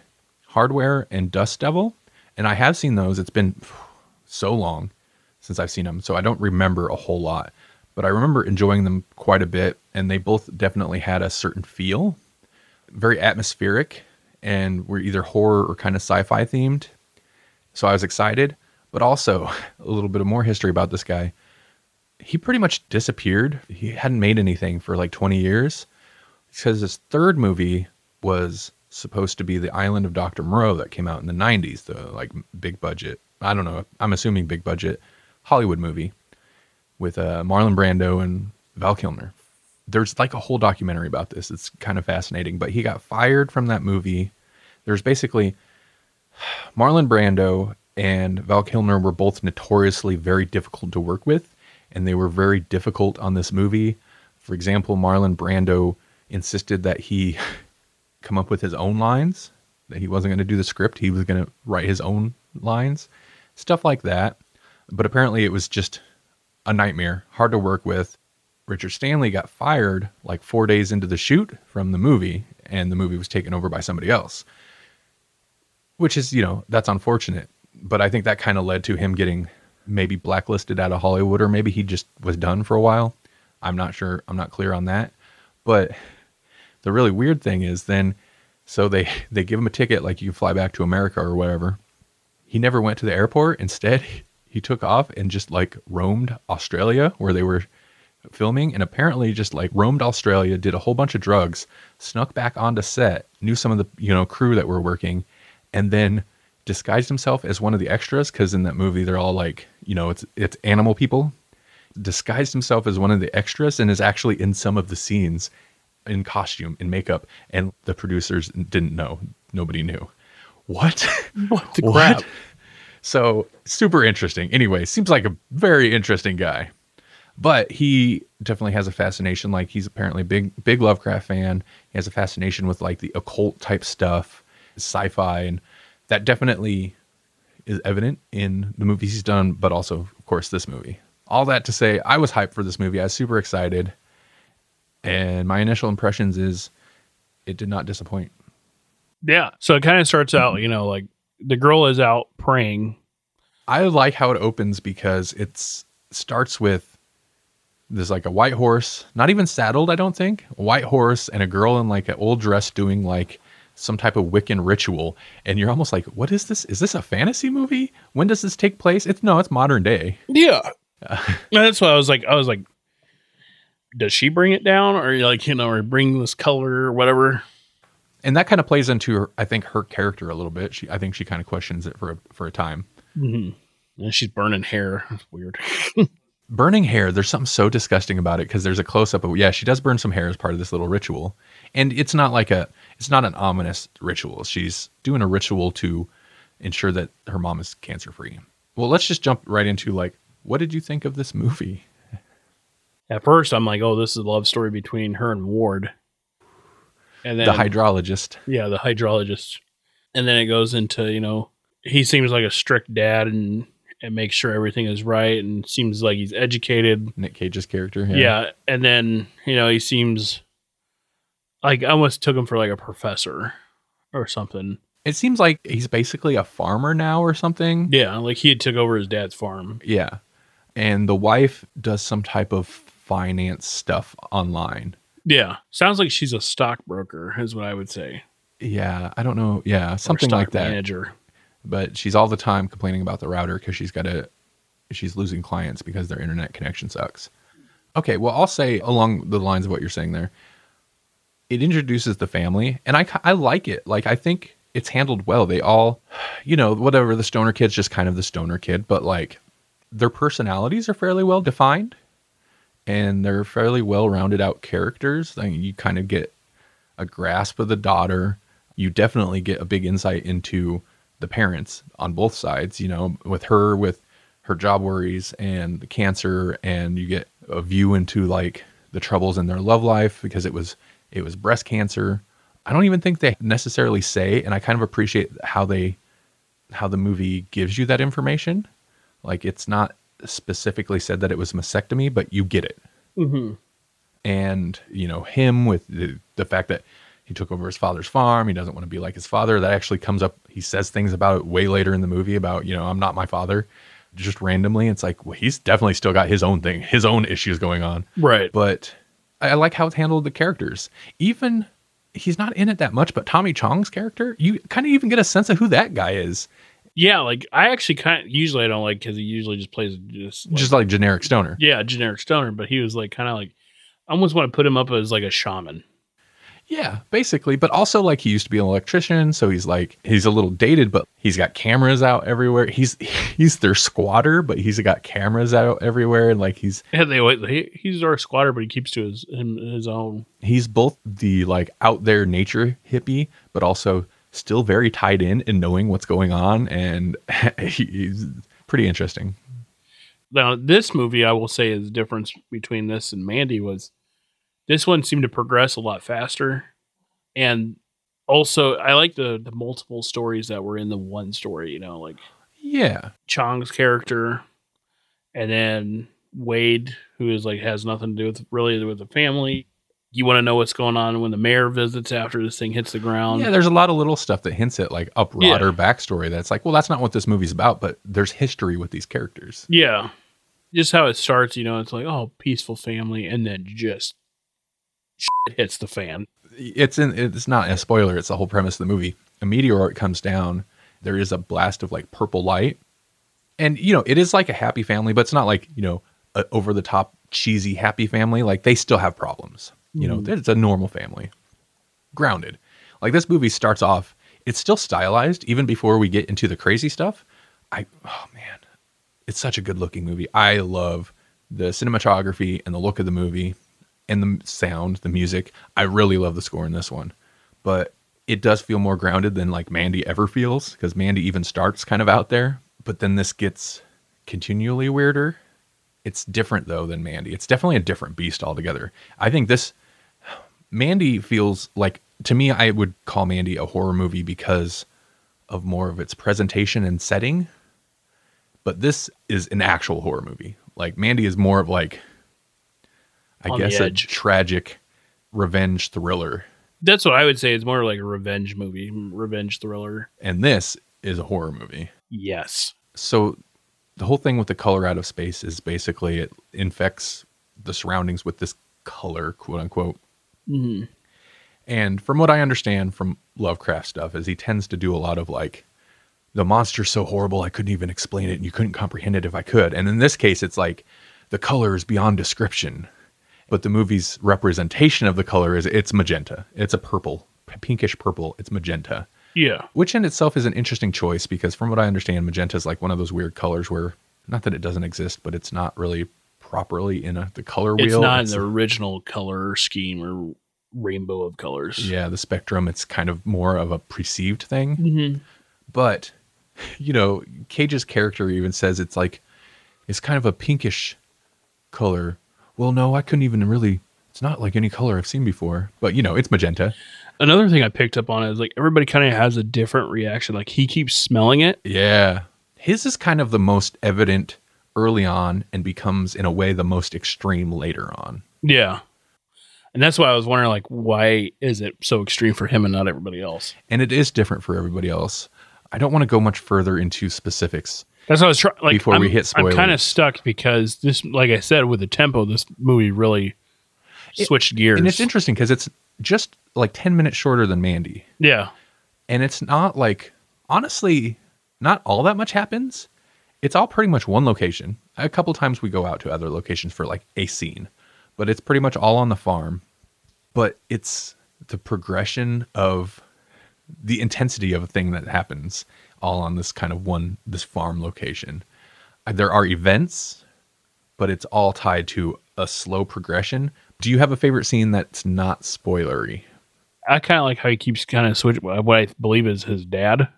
Hardware and Dust Devil, and I have seen those. It's been so long since I've seen them, so I don't remember a whole lot. But I remember enjoying them quite a bit, and they both definitely had a certain feel, very atmospheric, and were either horror or kind of sci-fi themed. So I was excited, but also a little bit of more history about this guy. He pretty much disappeared. He hadn't made anything for like 20 years because his third movie was supposed to be The Island of Dr. Moreau that came out in the 90s, the like big budget. I don't know. I'm assuming big budget Hollywood movie with uh, Marlon Brando and Val Kilmer. There's like a whole documentary about this. It's kind of fascinating, but he got fired from that movie. There's basically Marlon Brando and Val Kilmer were both notoriously very difficult to work with, and they were very difficult on this movie. For example, Marlon Brando insisted that he come up with his own lines, that he wasn't going to do the script, he was going to write his own lines, stuff like that. But apparently, it was just a nightmare, hard to work with. Richard Stanley got fired like four days into the shoot from the movie, and the movie was taken over by somebody else, which is, you know, that's unfortunate. But I think that kind of led to him getting maybe blacklisted out of Hollywood, or maybe he just was done for a while. I'm not sure. I'm not clear on that. But the really weird thing is then, so they they give him a ticket like you fly back to America or whatever. He never went to the airport. Instead, he took off and just like roamed Australia where they were filming and apparently just like roamed Australia, did a whole bunch of drugs, snuck back onto set, knew some of the, you know, crew that were working, and then disguised himself as one of the extras because in that movie they're all like, you know, it's it's animal people. Disguised himself as one of the extras and is actually in some of the scenes in costume in makeup and the producers didn't know. Nobody knew. What? What the crap? So super interesting. Anyway, seems like a very interesting guy. But he definitely has a fascination. Like he's apparently a big, big Lovecraft fan. He has a fascination with like the occult type stuff, sci-fi, and that definitely is evident in the movies he's done, but also, of course, this movie. All that to say, I was hyped for this movie. I was super excited. And my initial impressions is it did not disappoint. Yeah. So it kind of starts out, you know, like the girl is out praying. I like how it opens because it starts with there's like a white horse, not even saddled, I don't think. A white horse and a girl in like an old dress doing like some type of Wiccan ritual. And you're almost like, what is this? Is this a fantasy movie? When does this take place? It's no, it's modern day. Yeah. that's why I was like, I was like, does she bring it down or like, you know, or bring this color or whatever? And that kind of plays into her, I think her character a little bit. She, I think she kind of questions it for a, for a time. Mm-hmm. And she's burning hair. Weird. burning hair there's something so disgusting about it because there's a close-up of yeah she does burn some hair as part of this little ritual and it's not like a it's not an ominous ritual she's doing a ritual to ensure that her mom is cancer free well let's just jump right into like what did you think of this movie At first, I'm like, oh, this is a love story between her and Ward. And then the hydrologist Yeah, the hydrologist. And then it goes into, you know, he seems like a strict dad and and makes sure everything is right and seems like he's educated. nick cage's character Yeah. And then, you know, he seems like I almost took him for like a professor or something. it seems like he's basically a farmer now or something Yeah, like he had took over his dad's farm. yeah and the wife does some type of finance stuff online. Yeah. Sounds like she's a stockbroker, is what I would say. yeah i don't know. Yeah something like that. Manager. but she's all the time complaining about the router because she's got to she's losing clients because their internet connection sucks. Okay well i'll say along the lines of what you're saying there it introduces the family and i i like it. Like i think it's handled well. They all you know whatever the stoner kid's just kind of the stoner kid but like their personalities are fairly well defined and they're fairly well rounded out characters like you kind of get a grasp of the daughter. You definitely get a big insight into the parents on both sides you know with her with her job worries and the cancer and you get a view into like the troubles in their love life because it was it was breast cancer. I don't even think they necessarily say and i kind of appreciate how they how the movie gives you that information. Like it's not specifically said that it was mastectomy but you get it Mm-hmm. and you know him with the, the fact that he took over his father's farm he doesn't want to be like his father that actually comes up he says things about it way later in the movie about you know i'm not my father just randomly it's like well he's definitely still got his own thing his own issues going on Right. but I like how it's handled the characters. Even he's not in it that much, but Tommy Chong's character, you kind of even get a sense of who that guy is. Yeah, like I actually kind of usually I don't like because he usually just plays just like, Just like generic stoner. yeah generic stoner, but he was like kind of like I almost want to put him up as like a shaman. Yeah, basically. But also like he used to be an electrician, so he's like he's a little dated, but he's got cameras out everywhere. He's he's their squatter, but he's got cameras out everywhere, and like he's Yeah, they he, he's our squatter, but he keeps to his him, his own. he's both the like out there nature hippie, but also still very tied in and knowing what's going on, and he's pretty interesting. Now this movie, I will say, is the difference between this and Mandy was this one seemed to progress a lot faster, and also I like the the multiple stories that were in the one story. You know, like Yeah, Chong's character, and then Wade, who is like has nothing to do with really with the family. You want to know what's going on when the mayor visits after this thing hits the ground. yeah. There's a lot of little stuff that hints at like uprod Yeah. or backstory. That's like, well, that's not what this movie's about, but there's history with these characters. Yeah. Just how it starts, you know, it's like, oh, peaceful family, and then just shit hits the fan. it's in it's not a spoiler it's the whole premise of the movie a meteor comes down there is a blast of like purple light and you know it is like a happy family but it's not like you know a over the top cheesy happy family like they still have problems you know hmm. it's a normal family grounded like this movie starts off it's still stylized even before we get into the crazy stuff i oh man it's such a good looking movie i love the cinematography and the look of the movie and the sound, the music. I really love the score in this one, but it does feel more grounded than like Mandy ever feels because Mandy even starts kind of out there, but then this gets continually weirder. It's different though than Mandy. It's definitely a different beast altogether. I think this Mandy feels like to me I would call Mandy a horror movie because of more of its presentation and setting. But this is an actual horror movie. Like Mandy is more of like I On guess a tragic revenge thriller. That's what I would say. It's more like a revenge movie, revenge thriller. And this is a horror movie. Yes. So the whole thing with the color out of space is basically it infects the surroundings with this color, quote unquote. Hmm And from what I understand from Lovecraft stuff, is he tends to do a lot of like, the monster's so horrible I couldn't even explain it, and you couldn't comprehend it if I could. And in this case, it's like the color is beyond description, but the movie's representation of the color is it's magenta. It's a purple, pinkish purple. It's magenta, Yeah. which in itself is an interesting choice because from what I understand, magenta is like one of those weird colors where not that it doesn't exist, but it's not really properly in a, the color wheel. It's wheel. not in It's- the original color scheme or rainbow of colors. yeah, the spectrum. It's kind of more of a perceived thing. hmm but you know cage's character even says it's like it's kind of a pinkish color well no i couldn't even really it's not like any color i've seen before but you know it's magenta Another thing I picked up on is like everybody kind of has a different reaction. Like he keeps smelling it. yeah his is kind of the most evident early on and becomes in a way the most extreme later on Yeah. And that's why I was wondering, like, why is it so extreme for him and not everybody else? and it is different for everybody else i don't want to go much further into specifics That's what I was trying. Like, Before I'm, we hit I'm kind of stuck because this, like I said, with the tempo, this movie really switched gears. and it's interesting because it's just like 10 minutes shorter than mandy Yeah. and it's not like honestly not all that much happens it's all pretty much one location a couple times we go out to other locations for like a scene but it's pretty much all on the farm but it's the progression of the intensity of a thing that happens all on this kind of one this farm location Uh, there are events but it's all tied to a slow progression do you have a favorite scene that's not spoilery I kind of like how he keeps kind of switch. What I believe is his dad.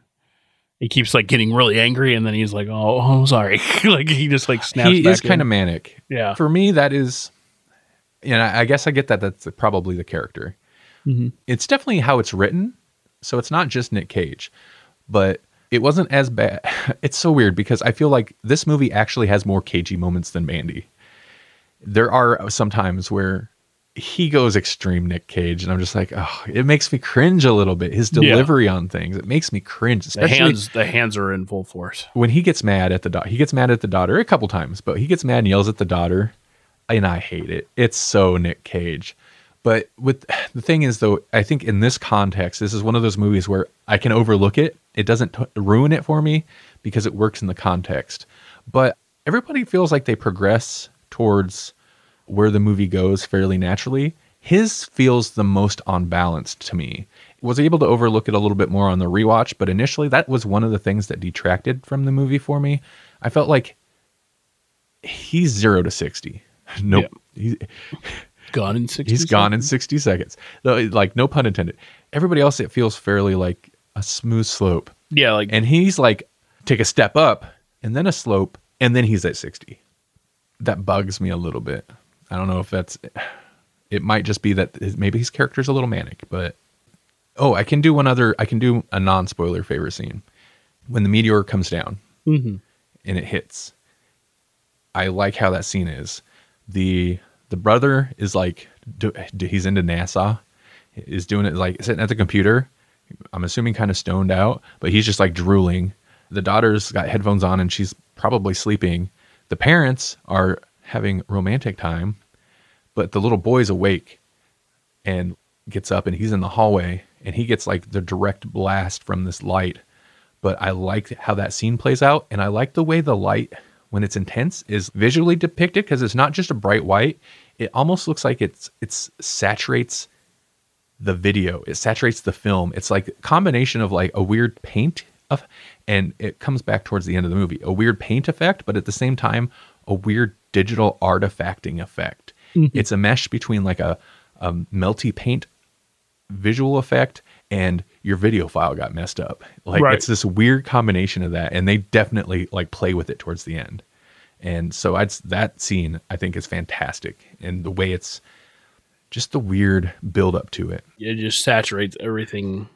He keeps like getting really angry, and then he's like, "Oh, I'm sorry." like he just like snaps. he back is kind of manic yeah. for me that is you know i guess i get that that's probably the character Mhm. it's definitely how it's written so it's not just nick cage but it wasn't as bad it's so weird because i feel like this movie actually has more cagey moments than mandy there are some times where he goes extreme nick cage and i'm just like oh it makes me cringe a little bit his Yeah. delivery on things it makes me cringe The especially hands, the hands are in full force. when he gets mad at the daughter, he gets mad at the daughter a couple times, but he gets mad and yells at the daughter. and I hate it. It's so Nick Cage. But with the thing is though, I think in this context, this is one of those movies where I can overlook it. It doesn't t- ruin it for me because it works in the context. But everybody feels like they progress towards where the movie goes fairly naturally. His feels the most unbalanced to me. Was able to overlook it a little bit more on the rewatch, but initially that was one of the things that detracted from the movie for me. I felt like he's zero to sixty. Nope. He, Gone in 60 he's gone in 60 seconds. Though, Like, no pun intended. Everybody else, it feels fairly like a smooth slope. Yeah, like And he's like, take a step up and then a slope, and then he's at 60. That bugs me a little bit. I don't know if that's, it might just be that his- maybe his character's a little manic, but oh, I can do one other, I can do a non spoiler favorite scene. When the meteor comes down mhm. and it hits. I like how that scene is. The the brother is like do- he's into NASA, is doing it like sitting at the computer. I'm assuming kind of stoned out, but he's just like drooling. The daughter's got headphones on and she's probably sleeping. The parents are having romantic time, but the little boy's awake and gets up and he's in the hallway and he gets like the direct blast from this light but I like how that scene plays out, and I like the way the light, when it's intense, is visually depicted because it's not just a bright white. It almost looks like it's it's saturates the video. It saturates the film. It's like a combination of like a weird paint of, and it comes back towards the end of the movie, a weird paint effect, but at the same time, a weird digital artifacting effect. Mm-hmm. It's a mesh between like a, a melty paint visual effect and your video file got messed up. Like Right. it's this weird combination of that, and they definitely like play with it towards the end. And so I'd that scene I think is fantastic, and the way it's just the weird build up to it. it just saturates everything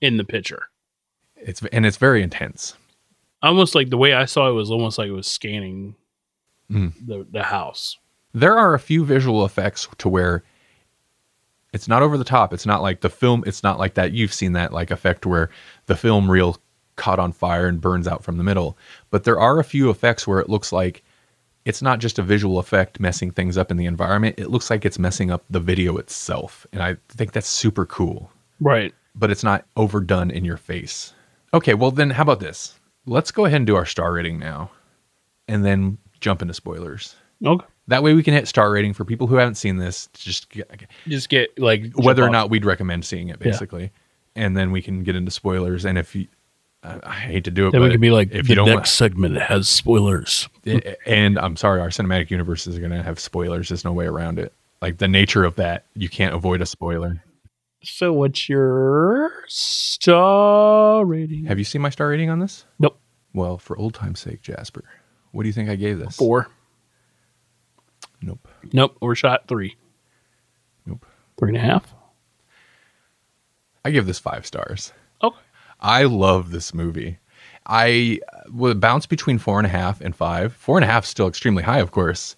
in the picture. It's and it's very intense. Almost like the way I saw it was almost like it was scanning Mm. the the house. There are a few visual effects to where it's not over the top. It's not like the film. It's not like that. You've seen that like effect where the film reel caught on fire and burns out from the middle. But there are a few effects where it looks like it's not just a visual effect messing things up in the environment. It looks like it's messing up the video itself, and I think that's super cool. Right. But it's not overdone in your face. Okay, well then, how about this? Let's go ahead and do our star rating now, and then jump into spoilers. Okay. That way we can hit star rating for people who haven't seen this, to just get, Just get like whether or off. not we'd recommend seeing it, basically. And then we can get into spoilers. And if you, I, I hate to do it, Then but we can be like if the you don't, next segment has spoilers. want, and I'm sorry, our cinematic universe is going to have spoilers. There's no way around it. Like the nature of that, you can't avoid a spoiler. So what's your star rating? Have you seen my star rating on this? Nope. Well, for old time's sake, Jasper, what do you think I gave this? Four. Nope. Nope. Overshot three. Nope. Three and a half. I give this five stars. Okay. I love this movie. I would bounce between four and a half and five. Four and a half is still extremely high, of course.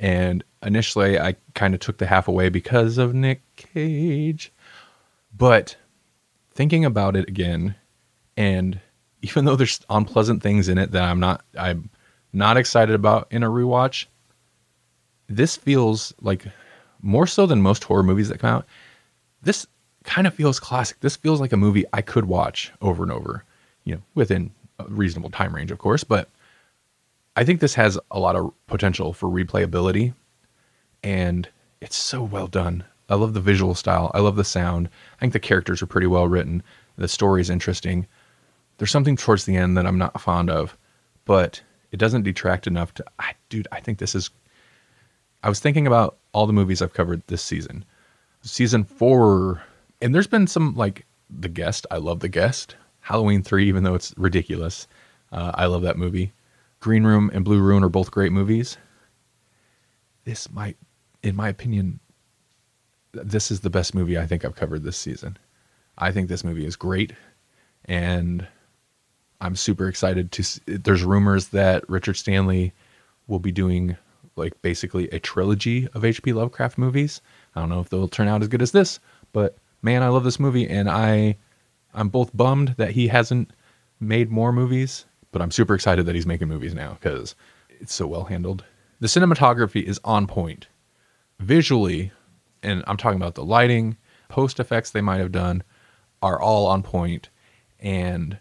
And initially, I kind of took the half away because of Nick Cage. But thinking about it again, and even though there's unpleasant things in it that I'm not, I'm not excited about in a rewatch, this feels like more so than most horror movies that come out. This kind of feels classic. This feels like a movie I could watch over and over, you know, within a reasonable time range, of course. But I think this has a lot of potential for replayability, and it's so well done. I love the visual style. I love the sound. I think the characters are pretty well written. The story is interesting. There's something towards the end that I'm not fond of, but it doesn't detract enough to. I, dude, I think this is. I was thinking about all the movies I've covered this season. Season four, and there's been some like The Guest. I love The Guest. Halloween 3, even though it's ridiculous. Uh, I love that movie. Green Room and Blue Ruin are both great movies. This might, in my opinion, this is the best movie I think I've covered this season. I think this movie is great, and I'm super excited to. there's rumors that Richard Stanley will be doing like basically a trilogy of H.P. Lovecraft movies. I don't know if they'll turn out as good as this, but man, I love this movie, and I, I'm both bummed that he hasn't made more movies, but I'm super excited that he's making movies now because it's so well handled. The cinematography is on point. Visually, and I'm talking about the lighting, post effects they might have done are all on point and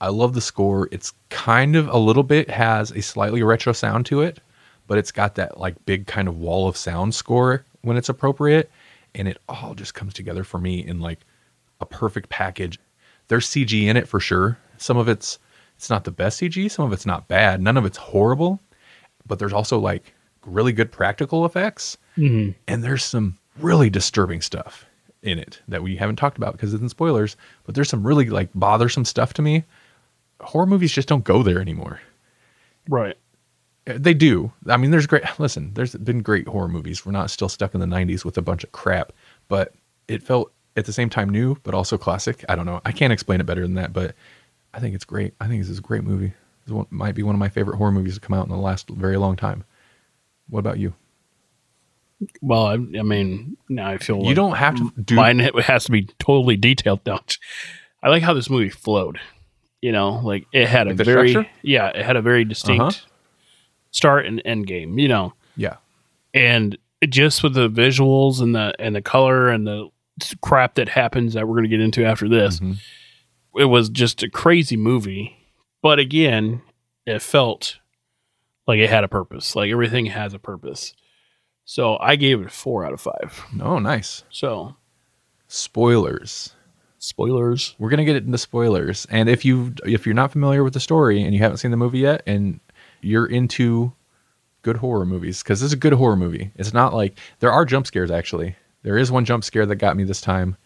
I love the score. It's kind of a little bit has a slightly retro sound to it, but it's got that like big kind of wall of sound score when it's appropriate and it all just comes together for me in like a perfect package. There's CG in it for sure. Some of it's it's not the best CG, some of it's not bad. None of it's horrible, but there's also like really good practical effects. Mm-hmm. And there's some really disturbing stuff in it that we haven't talked about because it's in spoilers, but there's some really like bothersome stuff to me. Horror movies just don't go there anymore. Right. Uh, They do. I mean, there's great. Listen, there's been great horror movies. We're not still stuck in the '90s with a bunch of crap, but it felt at the same time new, but also classic. I don't know. I can't explain it better than that, but I think it's great. I think this is a great movie. This one, might be one of my favorite horror movies to come out in the last very long time. What about you? Well, I, I mean, now I feel You like don't have to do. mine it has to be totally detailed. Now, I like how this movie flowed. You know, like it had Like a very structure? yeah, it had a very distinct Uh-huh. start and end game. You know, yeah, and just with the visuals and the and the color and the crap that happens that we're going to get into after this, Mhm. it was just a crazy movie. But again, it felt like it had a purpose. Like everything has a purpose. So I gave it a four out of five. Oh, nice. So Spoilers. Spoilers. We're gonna get into spoilers, and if you if you're not familiar with the story and you haven't seen the movie yet, and you're into good horror movies, because this is a good horror movie. It's not like there are jump scares. Actually, there is one jump scare that got me this time,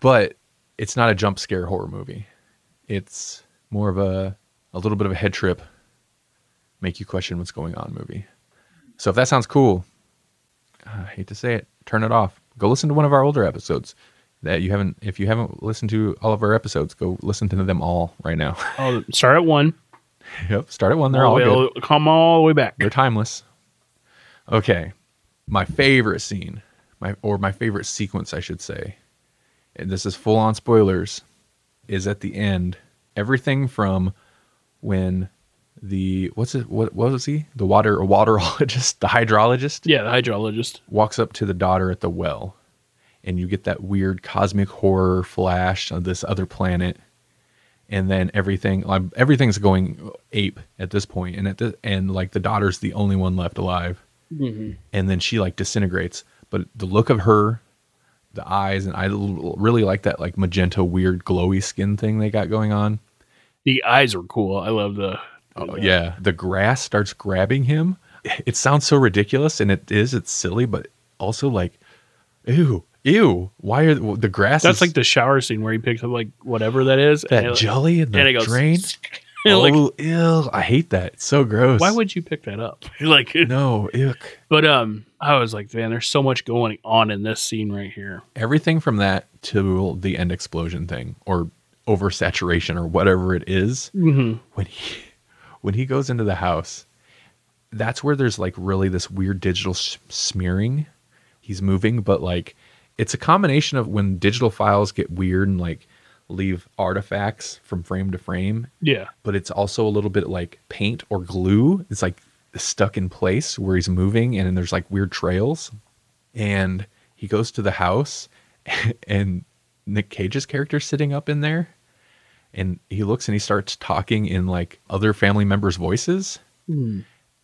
but it's not a jump scare horror movie. It's more of a a little bit of a head trip, make you question what's going on movie. So if that sounds cool, I hate to say it, turn it off. Go listen to one of our older episodes that you haven't if you haven't listened to all of our episodes go listen to them all right now Oh, start at one. yep start at one they're all All- good Come all the way back. they're timeless okay my favorite scene my or my favorite sequence i should say and this is full on spoilers is at the end everything from when the what's it what, what was he the water a waterologist the hydrologist Yeah, the hydrologist. walks up to the daughter at the well and you get that weird cosmic horror flash of this other planet and then everything like everything's going ape at this point and at the and like the daughter's the only one left alive Mm-hmm. and then she like disintegrates but the look of her the eyes and i really like that like magenta weird glowy skin thing they got going on The eyes were cool. I love the. Oh, yeah. The grass starts grabbing him. It sounds so ridiculous, and it is. It's silly, but also like, ew, ew. Why are the, the grass? That's is- like the shower scene where he picks up like whatever that is. that and it- jelly in the and it goes drain. like, oh, ew. I hate that. It's so gross. why would you pick that up? like, no? Ick. but um, I was like, man, there's so much going on in this scene right here. Everything from that to the end explosion thing, or oversaturation, or whatever it is. Mm-hmm. when he when he goes into the house that's where there's like really this weird digital s- smearing he's moving but like it's a combination of when digital files get weird and like leave artifacts from frame to frame. Yeah, but it's also a little bit like paint or glue. It's like stuck in place where he's moving and then there's like weird trails. And he goes to the house and nick cage's character sitting up in there. And he looks and he starts talking in like other family members voices. Hmm.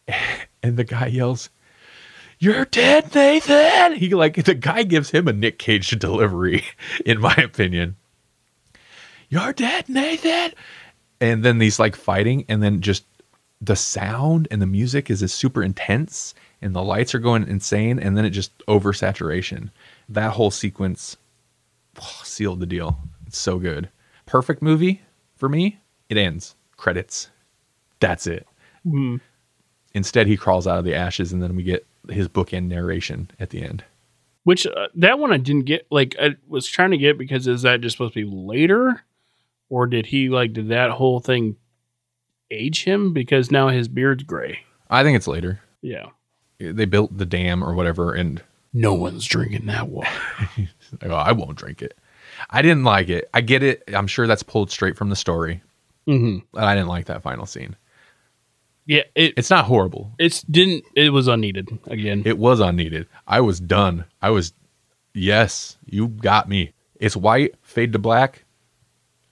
And the guy yells you're dead nathan. He like the guy gives him a nick cage delivery in my opinion. You're dead nathan. And then these like fighting and then just the sound and the music is, super intense and the lights are going insane and then it just oversaturation. That whole sequence oh, sealed the deal. It's so good. Perfect movie for me. It ends. Credits. That's it. Mhm. instead he crawls out of the ashes and then we get his bookend narration at the end which uh, that one I didn't get. Like, I was trying to get because is that just supposed to be later, or did he like did that whole thing age him because now his beard's gray? i think it's later Yeah, they built the dam or whatever and no one's drinking that water. like, oh, i won't drink it i didn't like it i get it i'm sure that's pulled straight from the story mm-hmm. but I didn't like that final scene. Yeah, it It's not horrible. it's didn't it was unneeded again. It was unneeded. I was done. I was, yes, you got me. It's white, fade to black,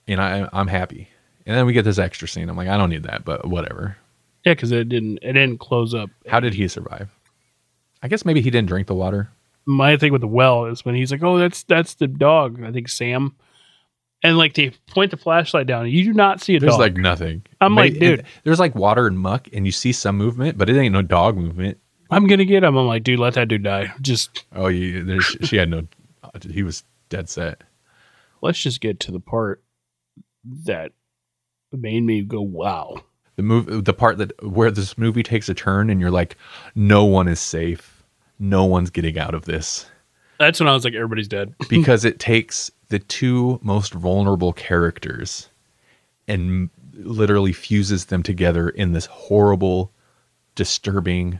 and I, I'm happy. And then we get this extra scene. I'm like, I don't need that, but whatever. yeah, because it didn't it didn't close up. How did he survive? I guess maybe he didn't drink the water. My thing with the well is when he's like, "Oh, that's that's the dog." I think Sam, and like they point the flashlight down. and You do not see a There's dog. like nothing. I'm May- like, dude. it- there's like water and muck, and you see some movement, but it ain't no dog movement. I'm gonna get him. I'm like, dude, let that dude die. Just Oh, you, she had no. He was dead set. let's just get to the part that made me go, "Wow." The move, the part that where this movie takes a turn, and you're like, no one is safe. No one's getting out of this. That's when I was like, everybody's dead. because it takes the two most vulnerable characters and literally fuses them together in this horrible, disturbing,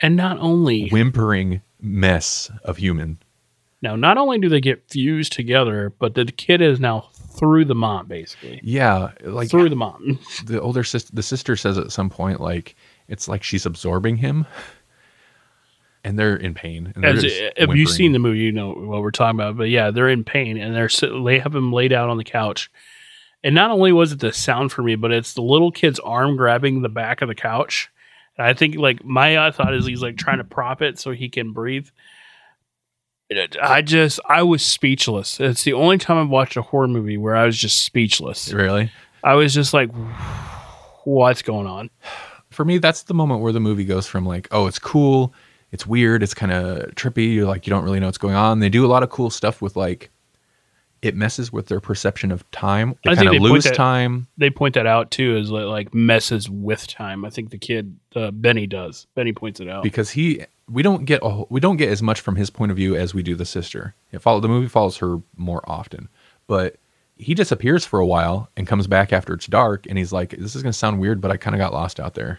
And not only whimpering mess of human. now, not only do they get fused together, but the kid is now through the mom, basically Yeah, like through the mom. the older sister, the sister says at some point, like it's like she's absorbing him, and they're in pain. And As, just if you've seen the movie, you know what we're talking about. But yeah, they're in pain and they're they have him laid out on the couch. And not only was it the sound for me, but it's the little kid's arm grabbing the back of the couch. And I think like my uh, thought is he's like trying to prop it so he can breathe. I just I was speechless. It's the only time I've watched a horror movie where I was just speechless. really. I was just like, what's going on? for me, that's the moment where the movie goes from like, oh, it's cool, it's weird, it's kind of trippy. You're like, you don't really know what's going on. They do a lot of cool stuff with like, it messes with their perception of time. They kind of lose that- time. They point that out too as like, like messes with time. I think the kid uh, Benny does. Benny points it out. because he we don't get a, we don't get as much from his point of view as we do the sister. It follow the movie follows her more often, but he disappears for a while and comes back after it's dark, and he's like, "This is gonna sound weird, but I kind of got lost out there.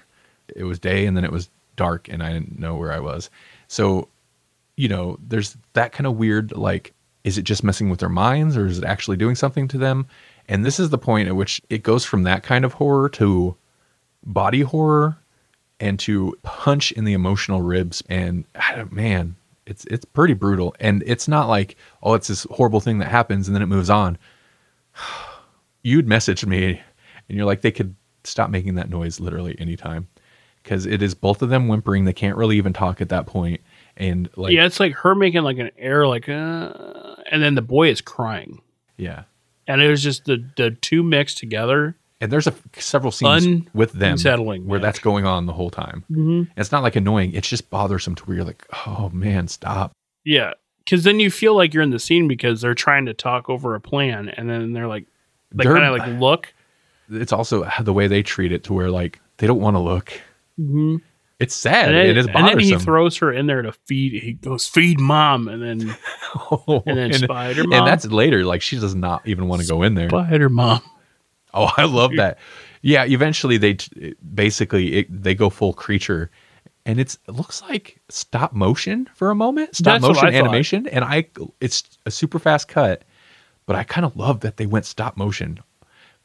It was day, and then it was dark, and I didn't know where I was." So, you know, there's that kind of weird like, is it just messing with their minds, or is it actually doing something to them? And this is the point at which it goes from that kind of horror to body horror and to punch in the emotional ribs and man it's it's pretty brutal and it's not like oh it's this horrible thing that happens and then it moves on you'd message me and you're like they could stop making that noise literally anytime because it is both of them whimpering they can't really even talk at that point. and like yeah, it's like her making like an air, like, uh, and then the boy is crying, yeah and it was just the the two mixed together. and there's a several scenes Un- with them unsettling, where yeah. that's going on the whole time mm-hmm. it's not like annoying it's just bothersome to where you're like oh man stop Yeah, because then you feel like you're in the scene because they're trying to talk over a plan, and then they're like, they kind of like look. it's also the way they treat it to where like they don't want to look. Mm-hmm. It's sad. And then, it is and then he throws her in there to feed. He goes, "Feed mom," and then and then Spider Mom. and that's later. Like she does not even want to go in there. Spider Mom. Oh, I love that. Yeah, eventually they t- basically it, they go full creature, and it's it looks like stop motion for a moment, stop That's motion thought. animation, and I it's a super fast cut, but I kind of love that they went stop motion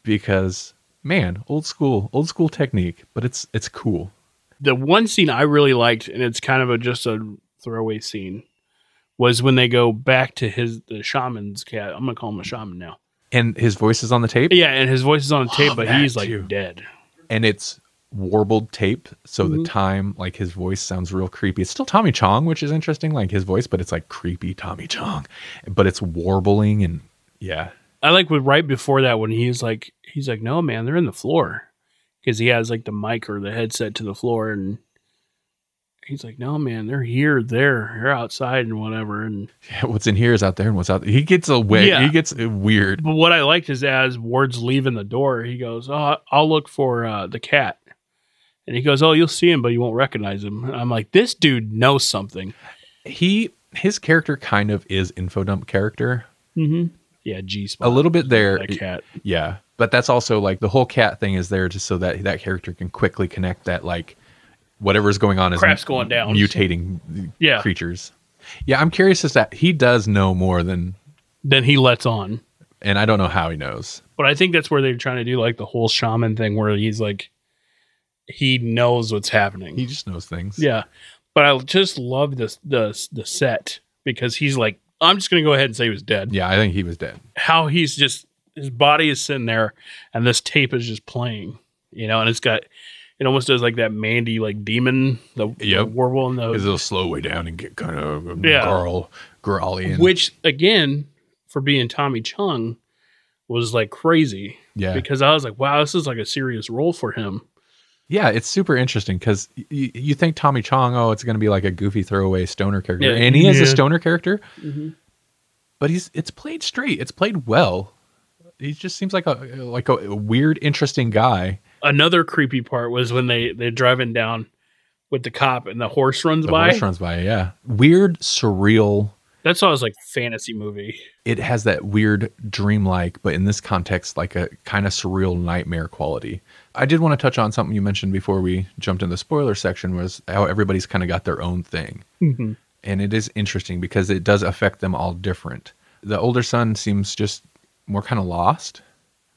because man, old school, old school technique, but it's it's cool. The one scene I really liked, and it's kind of a just a throwaway scene, was when they go back to his the shaman's cat. I'm gonna call him a shaman now. And his voice is on the tape. Yeah, and his voice is on the tape, but he's like too. dead. and it's warbled tape so Mm-hmm. the time like his voice sounds real creepy it's still tommy chong which is interesting like his voice but it's like creepy tommy chong but it's warbling and yeah I like with right before that when he's like he's like, no man, they're in the floor because he has like the mic or the headset to the floor, and he's like, no man, they're here, there, they're outside and whatever. And Yeah, what's in here is out there and what's out there he gets a way Yeah. he gets uh, weird but what I liked is as Ward's leaving the door, he goes, oh, I'll look for uh, the cat, and he goes, oh, you'll see him, but you won't recognize him. And I'm like, this dude knows something. he his character kind of is infodump character Mm-hmm. Yeah, G spot. a little bit there that cat. yeah but that's also like the whole cat thing is there just so that that character can quickly connect that like whatever's going on is Crap's going down. mutating Yeah. creatures yeah i'm curious as that he does know more than than he lets on. and I don't know how he knows. But I think that's where they're trying to do like the whole shaman thing where he's like he knows what's happening. He just knows things. yeah, but I just love this the the set because he's like, I'm just gonna go ahead and say he was dead. Yeah, I think he was dead. How he's just his body is sitting there and this tape is just playing, you know, and it's got it almost does like that Mandy like demon the, the warble and the It'll slow way down and get kind of Yeah. girl, growly. Which again for being Tommy Chong was like crazy yeah, because I was like, wow, this is like a serious role for him. yeah, it's super interesting because y- you think Tommy Chong, oh, it's going to be like a goofy throwaway stoner character, Yeah. and he is a stoner character, Mhm. but he's it's played straight. It's played well. He just seems like a like a weird, interesting guy. Another creepy part was when they they're driving down with the cop and the horse runs by. The by. horse runs by, yeah, weird, surreal. That's always like fantasy movie. It has that weird, dreamlike, but in this context, like a kind of surreal nightmare quality. I did want to touch on something you mentioned before we jumped in the spoiler section was how everybody's kind of got their own thing. Mm-hmm. and it is interesting because it does affect them all different. The older son seems just more kind of lost.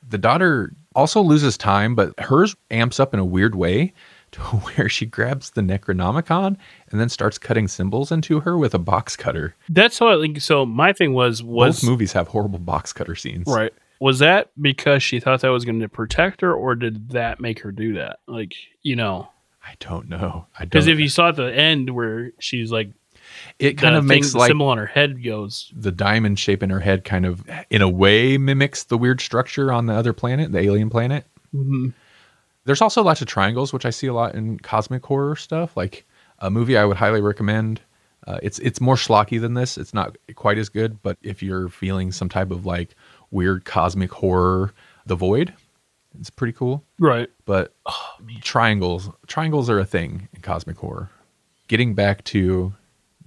The daughter also loses time, but hers amps up in a weird way to where she grabs the Necronomicon and then starts cutting symbols into her with a box cutter. That's how I think. So my thing was was Both movies have horrible box cutter scenes. right. Was that because she thought that was going to protect her, or did that make her do that? Like you know, I don't know. I because if you saw at the end where she's like it kind the of makes the like symbol on her head goes. the diamond shape in her head kind of in a way mimics the weird structure on the other planet, the alien planet. Mhm. There's also lots of triangles, which I see a lot in cosmic horror stuff. Like a movie I would highly recommend. Uh, it's it's more schlocky than this. It's not quite as good, but if you're feeling some type of like weird cosmic horror, The Void, it's pretty cool. Right. But triangles, triangles are a thing in cosmic horror. Getting back to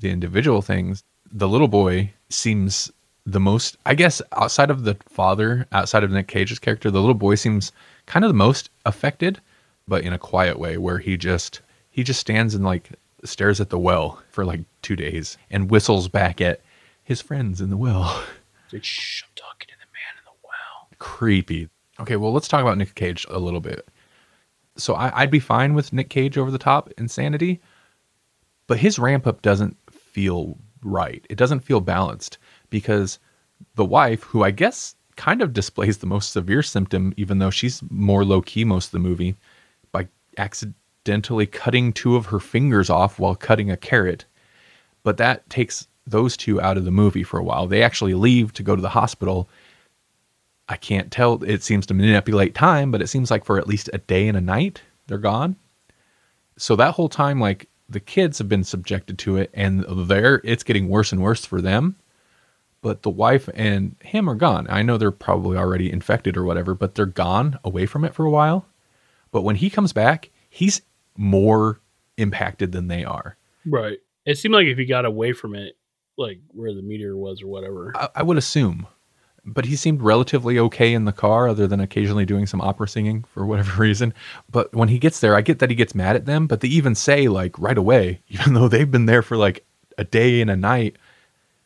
the individual things, the little boy seems the most, I guess, outside of the father, outside of Nick Cage's character, the little boy seems kind of the most affected, but in a quiet way where he just he just stands and like stares at the well for like two days and whistles back at his friends in the well. Like, Shh, I'm talking to the man in the well. creepy. Okay, well, let's talk about Nick Cage a little bit. So I, I'd be fine with Nick Cage over the top insanity, but his ramp up doesn't feel right. It doesn't feel balanced because the wife, who I guess kind of displays the most severe symptom, even though she's more low key most of the movie, by accidentally cutting two of her fingers off while cutting a carrot. But that takes those two out of the movie for a while. They actually leave to go to the hospital. I can't tell. It seems to manipulate time, but it seems like for at least a day and a night, they're gone. So that whole time, like the kids have been subjected to it, and they're it's getting worse and worse for them. But the wife and him are gone. I know they're probably already infected or whatever, but they're gone away from it for a while. But when he comes back, he's more impacted than they are. Right. It seemed like if he got away from it, like where the meteor was or whatever. I, I would assume. But he seemed relatively okay in the car, other than occasionally doing some opera singing for whatever reason. But when he gets there, I get that he gets mad at them, but they even say, like, right away, even though they've been there for like a day and a night,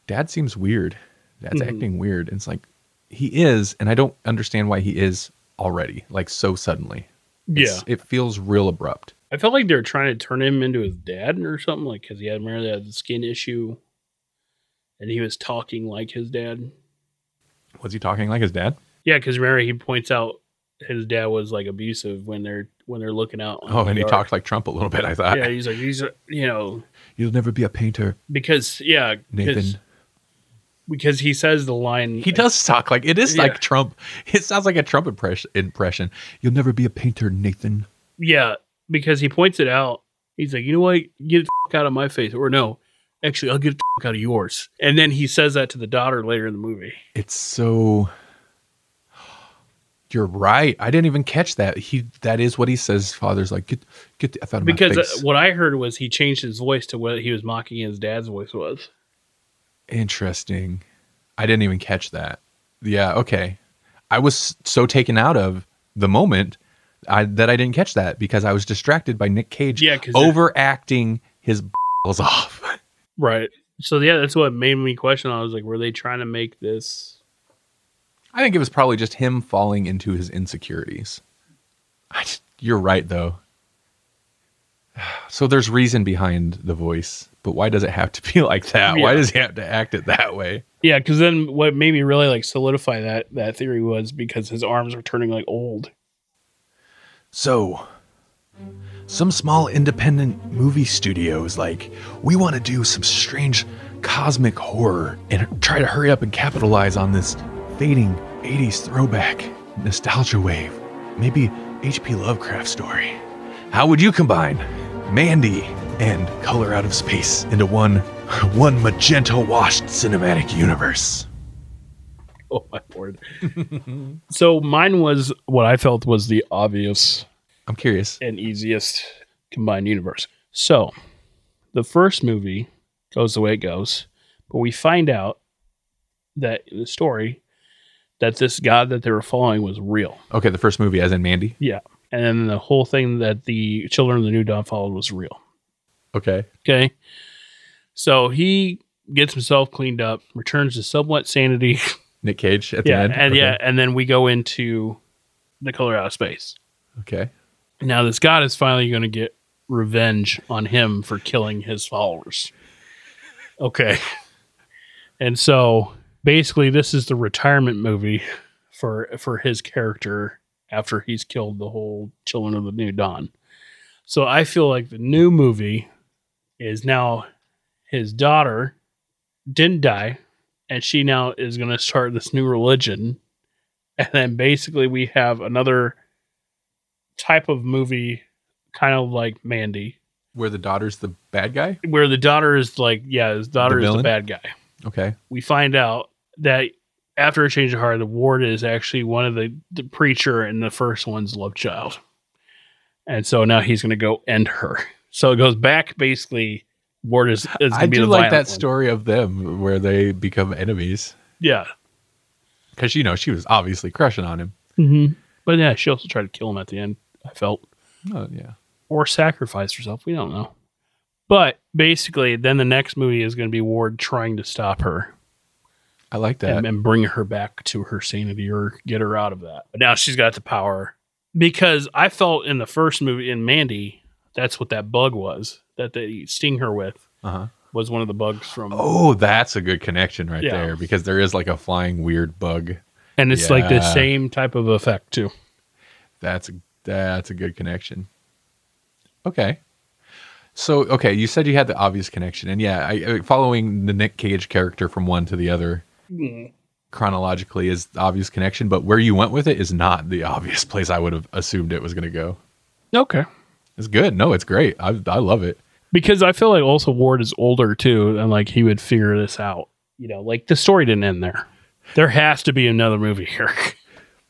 Dad seems weird. Dad's Mhm. acting weird. And it's like, he is, and I don't understand why he is already, like, so suddenly. yeah. It feels real abrupt. I felt like they were trying to turn him into his dad or something, like because he had remember they had the skin issue, and he was talking like his dad. Was he talking like his dad? Yeah, because remember he points out his dad was like abusive when they're when they're looking out. Oh, and he yard. talked like Trump a little bit, I thought. Yeah, he's like he's you know You'll never be a painter, because yeah Nathan. because he says the line He does talk like it is Yeah. like Trump. It sounds like a Trump impression. Impression. You'll never be a painter, Nathan. Yeah, because he points it out. He's like, you know what? Get the out of my face. Or no, actually, I'll get the out of yours. And then he says that to the daughter later in the movie. It's so. You're right. I didn't even catch that. He that is what he says. Father's like get get the f out of Because my uh, face. what I heard was he changed his voice to what he was mocking his dad's voice was. Interesting. I didn't even catch that. Yeah. Okay. I was so taken out of the moment I, that I didn't catch that because I was distracted by Nick Cage Yeah, overacting his balls off. Right. So yeah, that's what made me question. I was like, were they trying to make this? I think it was probably just him falling into his insecurities. I just, you're right though. So there's reason behind the voice, but why does it have to be like that? Why does he have to act it that way? Yeah, because then what made me really like solidify that that theory was because his arms are turning like old. So, some small independent movie studios like, we want to do some strange cosmic horror and try to hurry up and capitalize on this fading 80s throwback nostalgia wave. Maybe H.P. Lovecraft story. How would you combine Mandy and Color Out of Space into one one magenta washed cinematic universe? Oh my lord! so mine was what I felt was the obvious I'm curious. and easiest combined universe. So the first movie goes the way it goes, but we find out that in the story that this god that they were following was real. Okay, the first movie as in Mandy. Yeah. And then the whole thing that the children of the new dawn followed was real. Okay. Okay. So he gets himself cleaned up, returns to somewhat sanity. Nick Cage at the yeah. end. And Okay. yeah, and then we go into the color out of space. Okay. Now this god is finally going to get revenge on him for killing his followers. Okay. And so basically this is the retirement movie for for his character after he's killed the whole children of the new dawn. So I feel like the new movie is now his daughter didn't die and she now is going to start this new religion and then basically we have another type of movie kind of like Mandy Where the daughter's the bad guy? where the daughter is like yeah his daughter is the bad guy Okay. we find out that after a change of heart the ward is actually one of the, the preacher and the first one's love child and so now he's going to go end her so it goes back basically ward is, is I do like that one. story of them where they become enemies. yeah Because, you know, she was obviously crushing on him. mm-hmm. But yeah she also tried to kill him at the end i felt Oh, yeah. or sacrificed herself. We don't know. But basically, then the next movie is going to be Ward trying to stop her I like that. and, and bring her back to her sanity or get her out of that. But now she's got the power because I felt in the first movie in Mandy, that's what that bug was that they sting her with uh-huh. was one of the bugs from, Oh, that's a good connection right Yeah. there because there is like a flying weird bug. And it's like the same type of effect too. That's a, that's a good connection. Okay. So, okay, you said you had the obvious connection. And yeah, I, I- following the Nick Cage character from one to the other hmm. chronologically is the obvious connection, but where you went with it is not the obvious place I would have assumed it was going to go. Okay. It's good. No, it's great. I, I love it. Because I feel like also Ward is older too, and like he would figure this out. You know, like the story didn't end there. There has to be another movie here.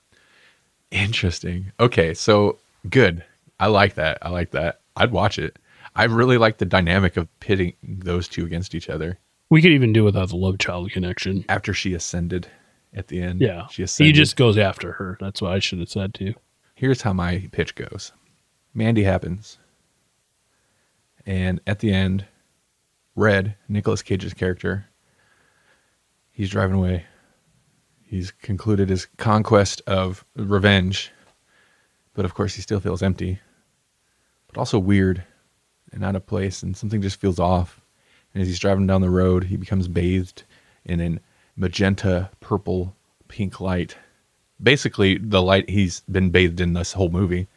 Interesting. Okay, so good. I like that. I like that. I'd watch it. I really like the dynamic of pitting those two against each other we could even do without the love child connection. after she ascended at the end. Yeah, She ascended. he just goes after her. That's what I should have said too. Here's how my pitch goes Mandy happens. And at the end, Red, Nicolas Cage's character, he's driving away. He's concluded his conquest of revenge. But of course, he still feels empty, but also weird and out of place. And something just feels off. And as he's driving down the road, he becomes bathed in an magenta, purple, pink light basically the light he's been bathed in this whole movie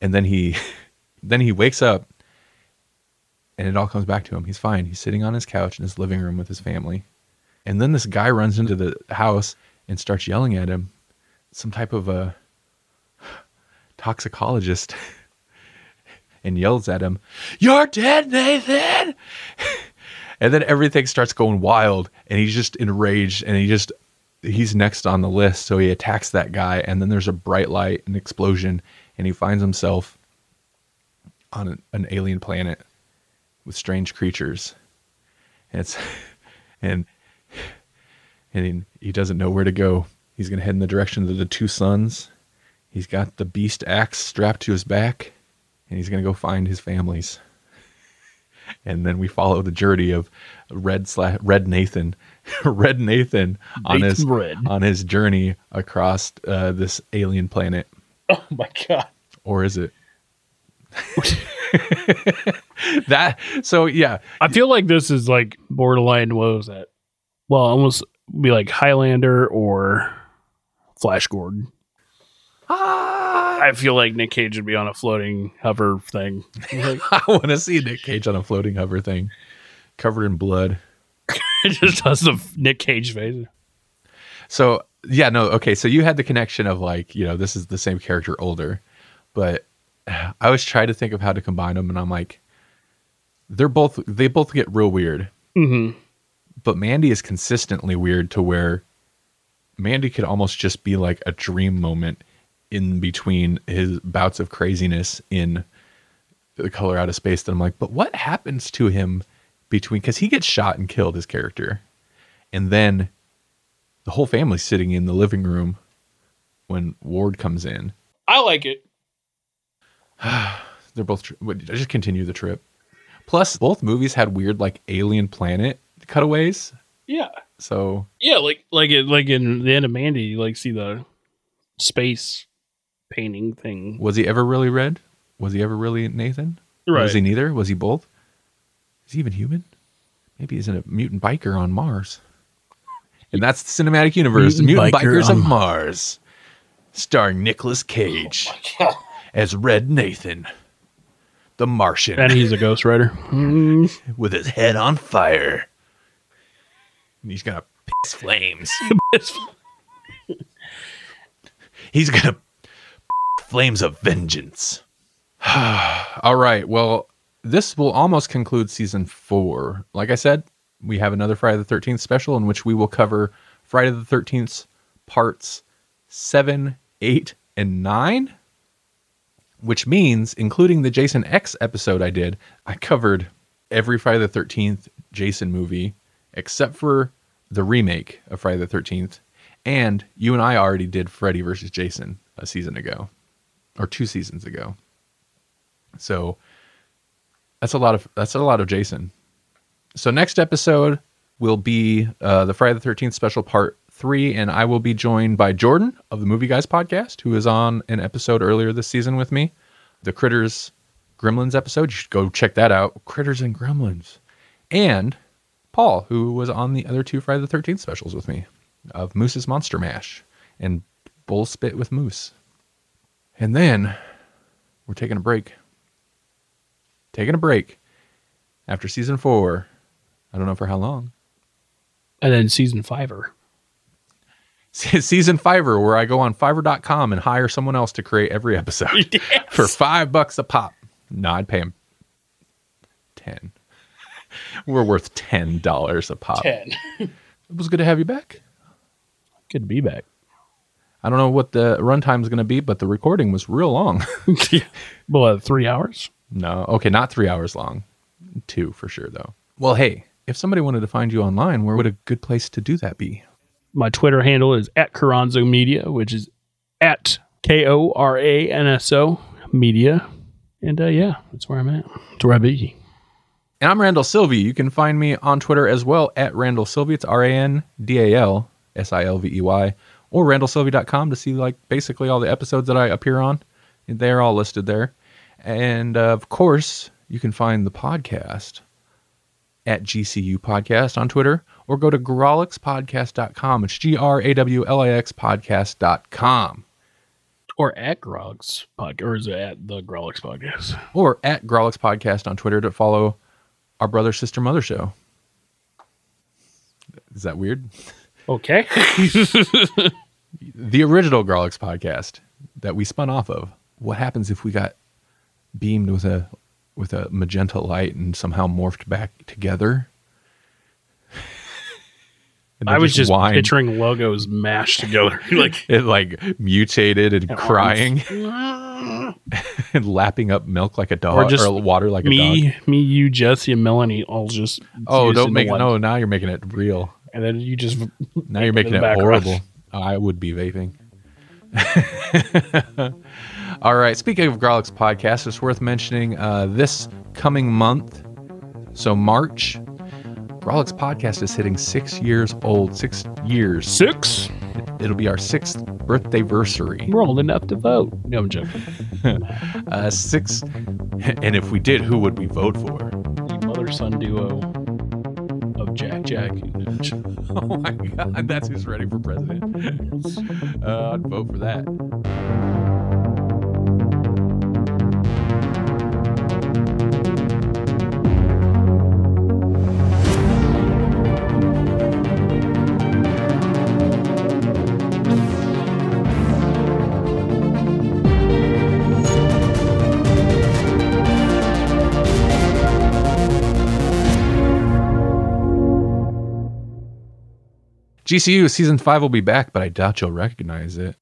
and then he then he wakes up and it all comes back to him he's fine he's sitting on his couch in his living room with his family and then this guy runs into the house and starts yelling at him some type of a toxicologist and yells at him you're dead nathan! And then everything starts going wild and he's just enraged and he just he's next on the list so he attacks that guy and then there's a bright light an explosion and he finds himself on an, alien planet with strange creatures. And it's and and he, he doesn't know where to go he's going to head in the direction of the two sons. he's got the beast axe strapped to his back and he's going to go find his families and then we follow the journey of red slash red nathan red nathan on his Red. on his journey across uh, this alien planet Oh my god! or is it that so yeah. I feel like this is like borderline. What was that? Well, almost be like Highlander or Flash Gordon. Ah, I feel like Nick Cage would be on a floating hover thing. Like, I want to see Nick Cage on a floating hover thing, covered in blood. it just does the Nick Cage face. So yeah, no, okay. So you had the connection of like, you know, this is the same character older, but I was trying to think of how to combine them, and I'm like, they're both they both get real weird, Mm-hmm. But Mandy is consistently weird to where Mandy could almost just be like a dream moment in between his bouts of craziness in the color out of space. That I'm like, but what happens to him between? Because he gets shot and killed, his character, and then the whole family's sitting in the living room when Ward comes in. I like it. They're both tr- wait, just continue the trip. Plus, both movies had weird like alien planet cutaways. Yeah, So yeah, like like it like in the end of Mandy, you like see the space painting thing. was he ever really red? Was he ever really Nathan? Right. Was he neither? Was he both? Is he even human? Maybe he's in a mutant biker on Mars. And that's the cinematic universe, Mutant Mutant, biker Bikers of on- Mars, starring Nicolas Cage oh as Red Nathan, the Martian, And he's a ghostwriter. With his head on fire. He's gonna piss flames. He's gonna flames of vengeance. All right. Well, this will almost conclude season four. Like I said, we have another Friday the Thirteenth special in which we will cover Friday the Thirteenth parts seven, eight, and nine. Which means, including the Jason X episode I did, I covered every Friday the Thirteenth Jason movie except for the remake of Friday the Thirteenth. And you and I already did Freddy versus Jason a season ago, or two seasons ago. So that's a lot of that's a lot of Jason. So next episode will be uh, the Friday the Thirteenth special part three, and I will be joined by Jordan of the Movie Guys podcast, who is on an episode earlier this season with me, the Critters Gremlins episode. You should go check that out. Critters and Gremlins, and Paul, who was on the other two Friday the Thirteenth specials with me, of Moose's Monster Mash and Bull Spit with Moose. And then we're taking a break. Taking a break after season four. I don't know for how long. and then season fiver. season fiver, where I go on fiverr.com and hire someone else to create every episode for five bucks a pop. No, I'd pay him 10. We're worth $10 a pop. Ten. It was good to have you back. Good to be back. I don't know what the runtime is going to be, but the recording was real long. well, uh, three hours. no, okay, not three hours long. Two for sure, though. Well, hey, if somebody wanted to find you online, where would a good place to do that be? My Twitter handle is at Koranso Media, which is at K O R A N S O Media. And uh, yeah, that's where I'm at. That's where I be. And I'm Randal Silvey. You can find me on Twitter as well at Randal Silvey. It's R A N D A L S I L V E Y. Or randalsilvey.com to see like basically all the episodes that I appear on. They're all listed there. And uh, of course, you can find the podcast at GCU Podcast on Twitter or go to grawlixpodcast.com. It's G R A W L I X podcast.com Or at Grog's podcast, or is it at the Grawlix podcast? or at Grawlix Podcast on Twitter to follow our brother, sister, mother show. Is that weird? Okay. the original Grawlix podcast that we spun off of. What happens if we got beamed with a with a magenta light and somehow morphed back together? I was just whined. picturing logos mashed together. like, it like mutated and And crying and lapping up milk like a dog or, just water like a dog. me, me, you, Jesse, and Melanie all just. Oh, don't make it. one. No, now you're making it real. And then you just. Now you're making it horrible. I would be vaping. All right. Speaking of Grawlix podcast, it's worth mentioning uh, this coming month, so March, Grawlix podcast is hitting six years old. Six years. Six? It'll be our sixth birthday versary. We're old enough to vote. No, I'm joking. Uh, six. And if we did, who would we vote for? The mother son duo of Jack Jack. Oh my God, that's who's running for president. Uh, I'd vote for that. GCU season five will be back, but I doubt you'll recognize it.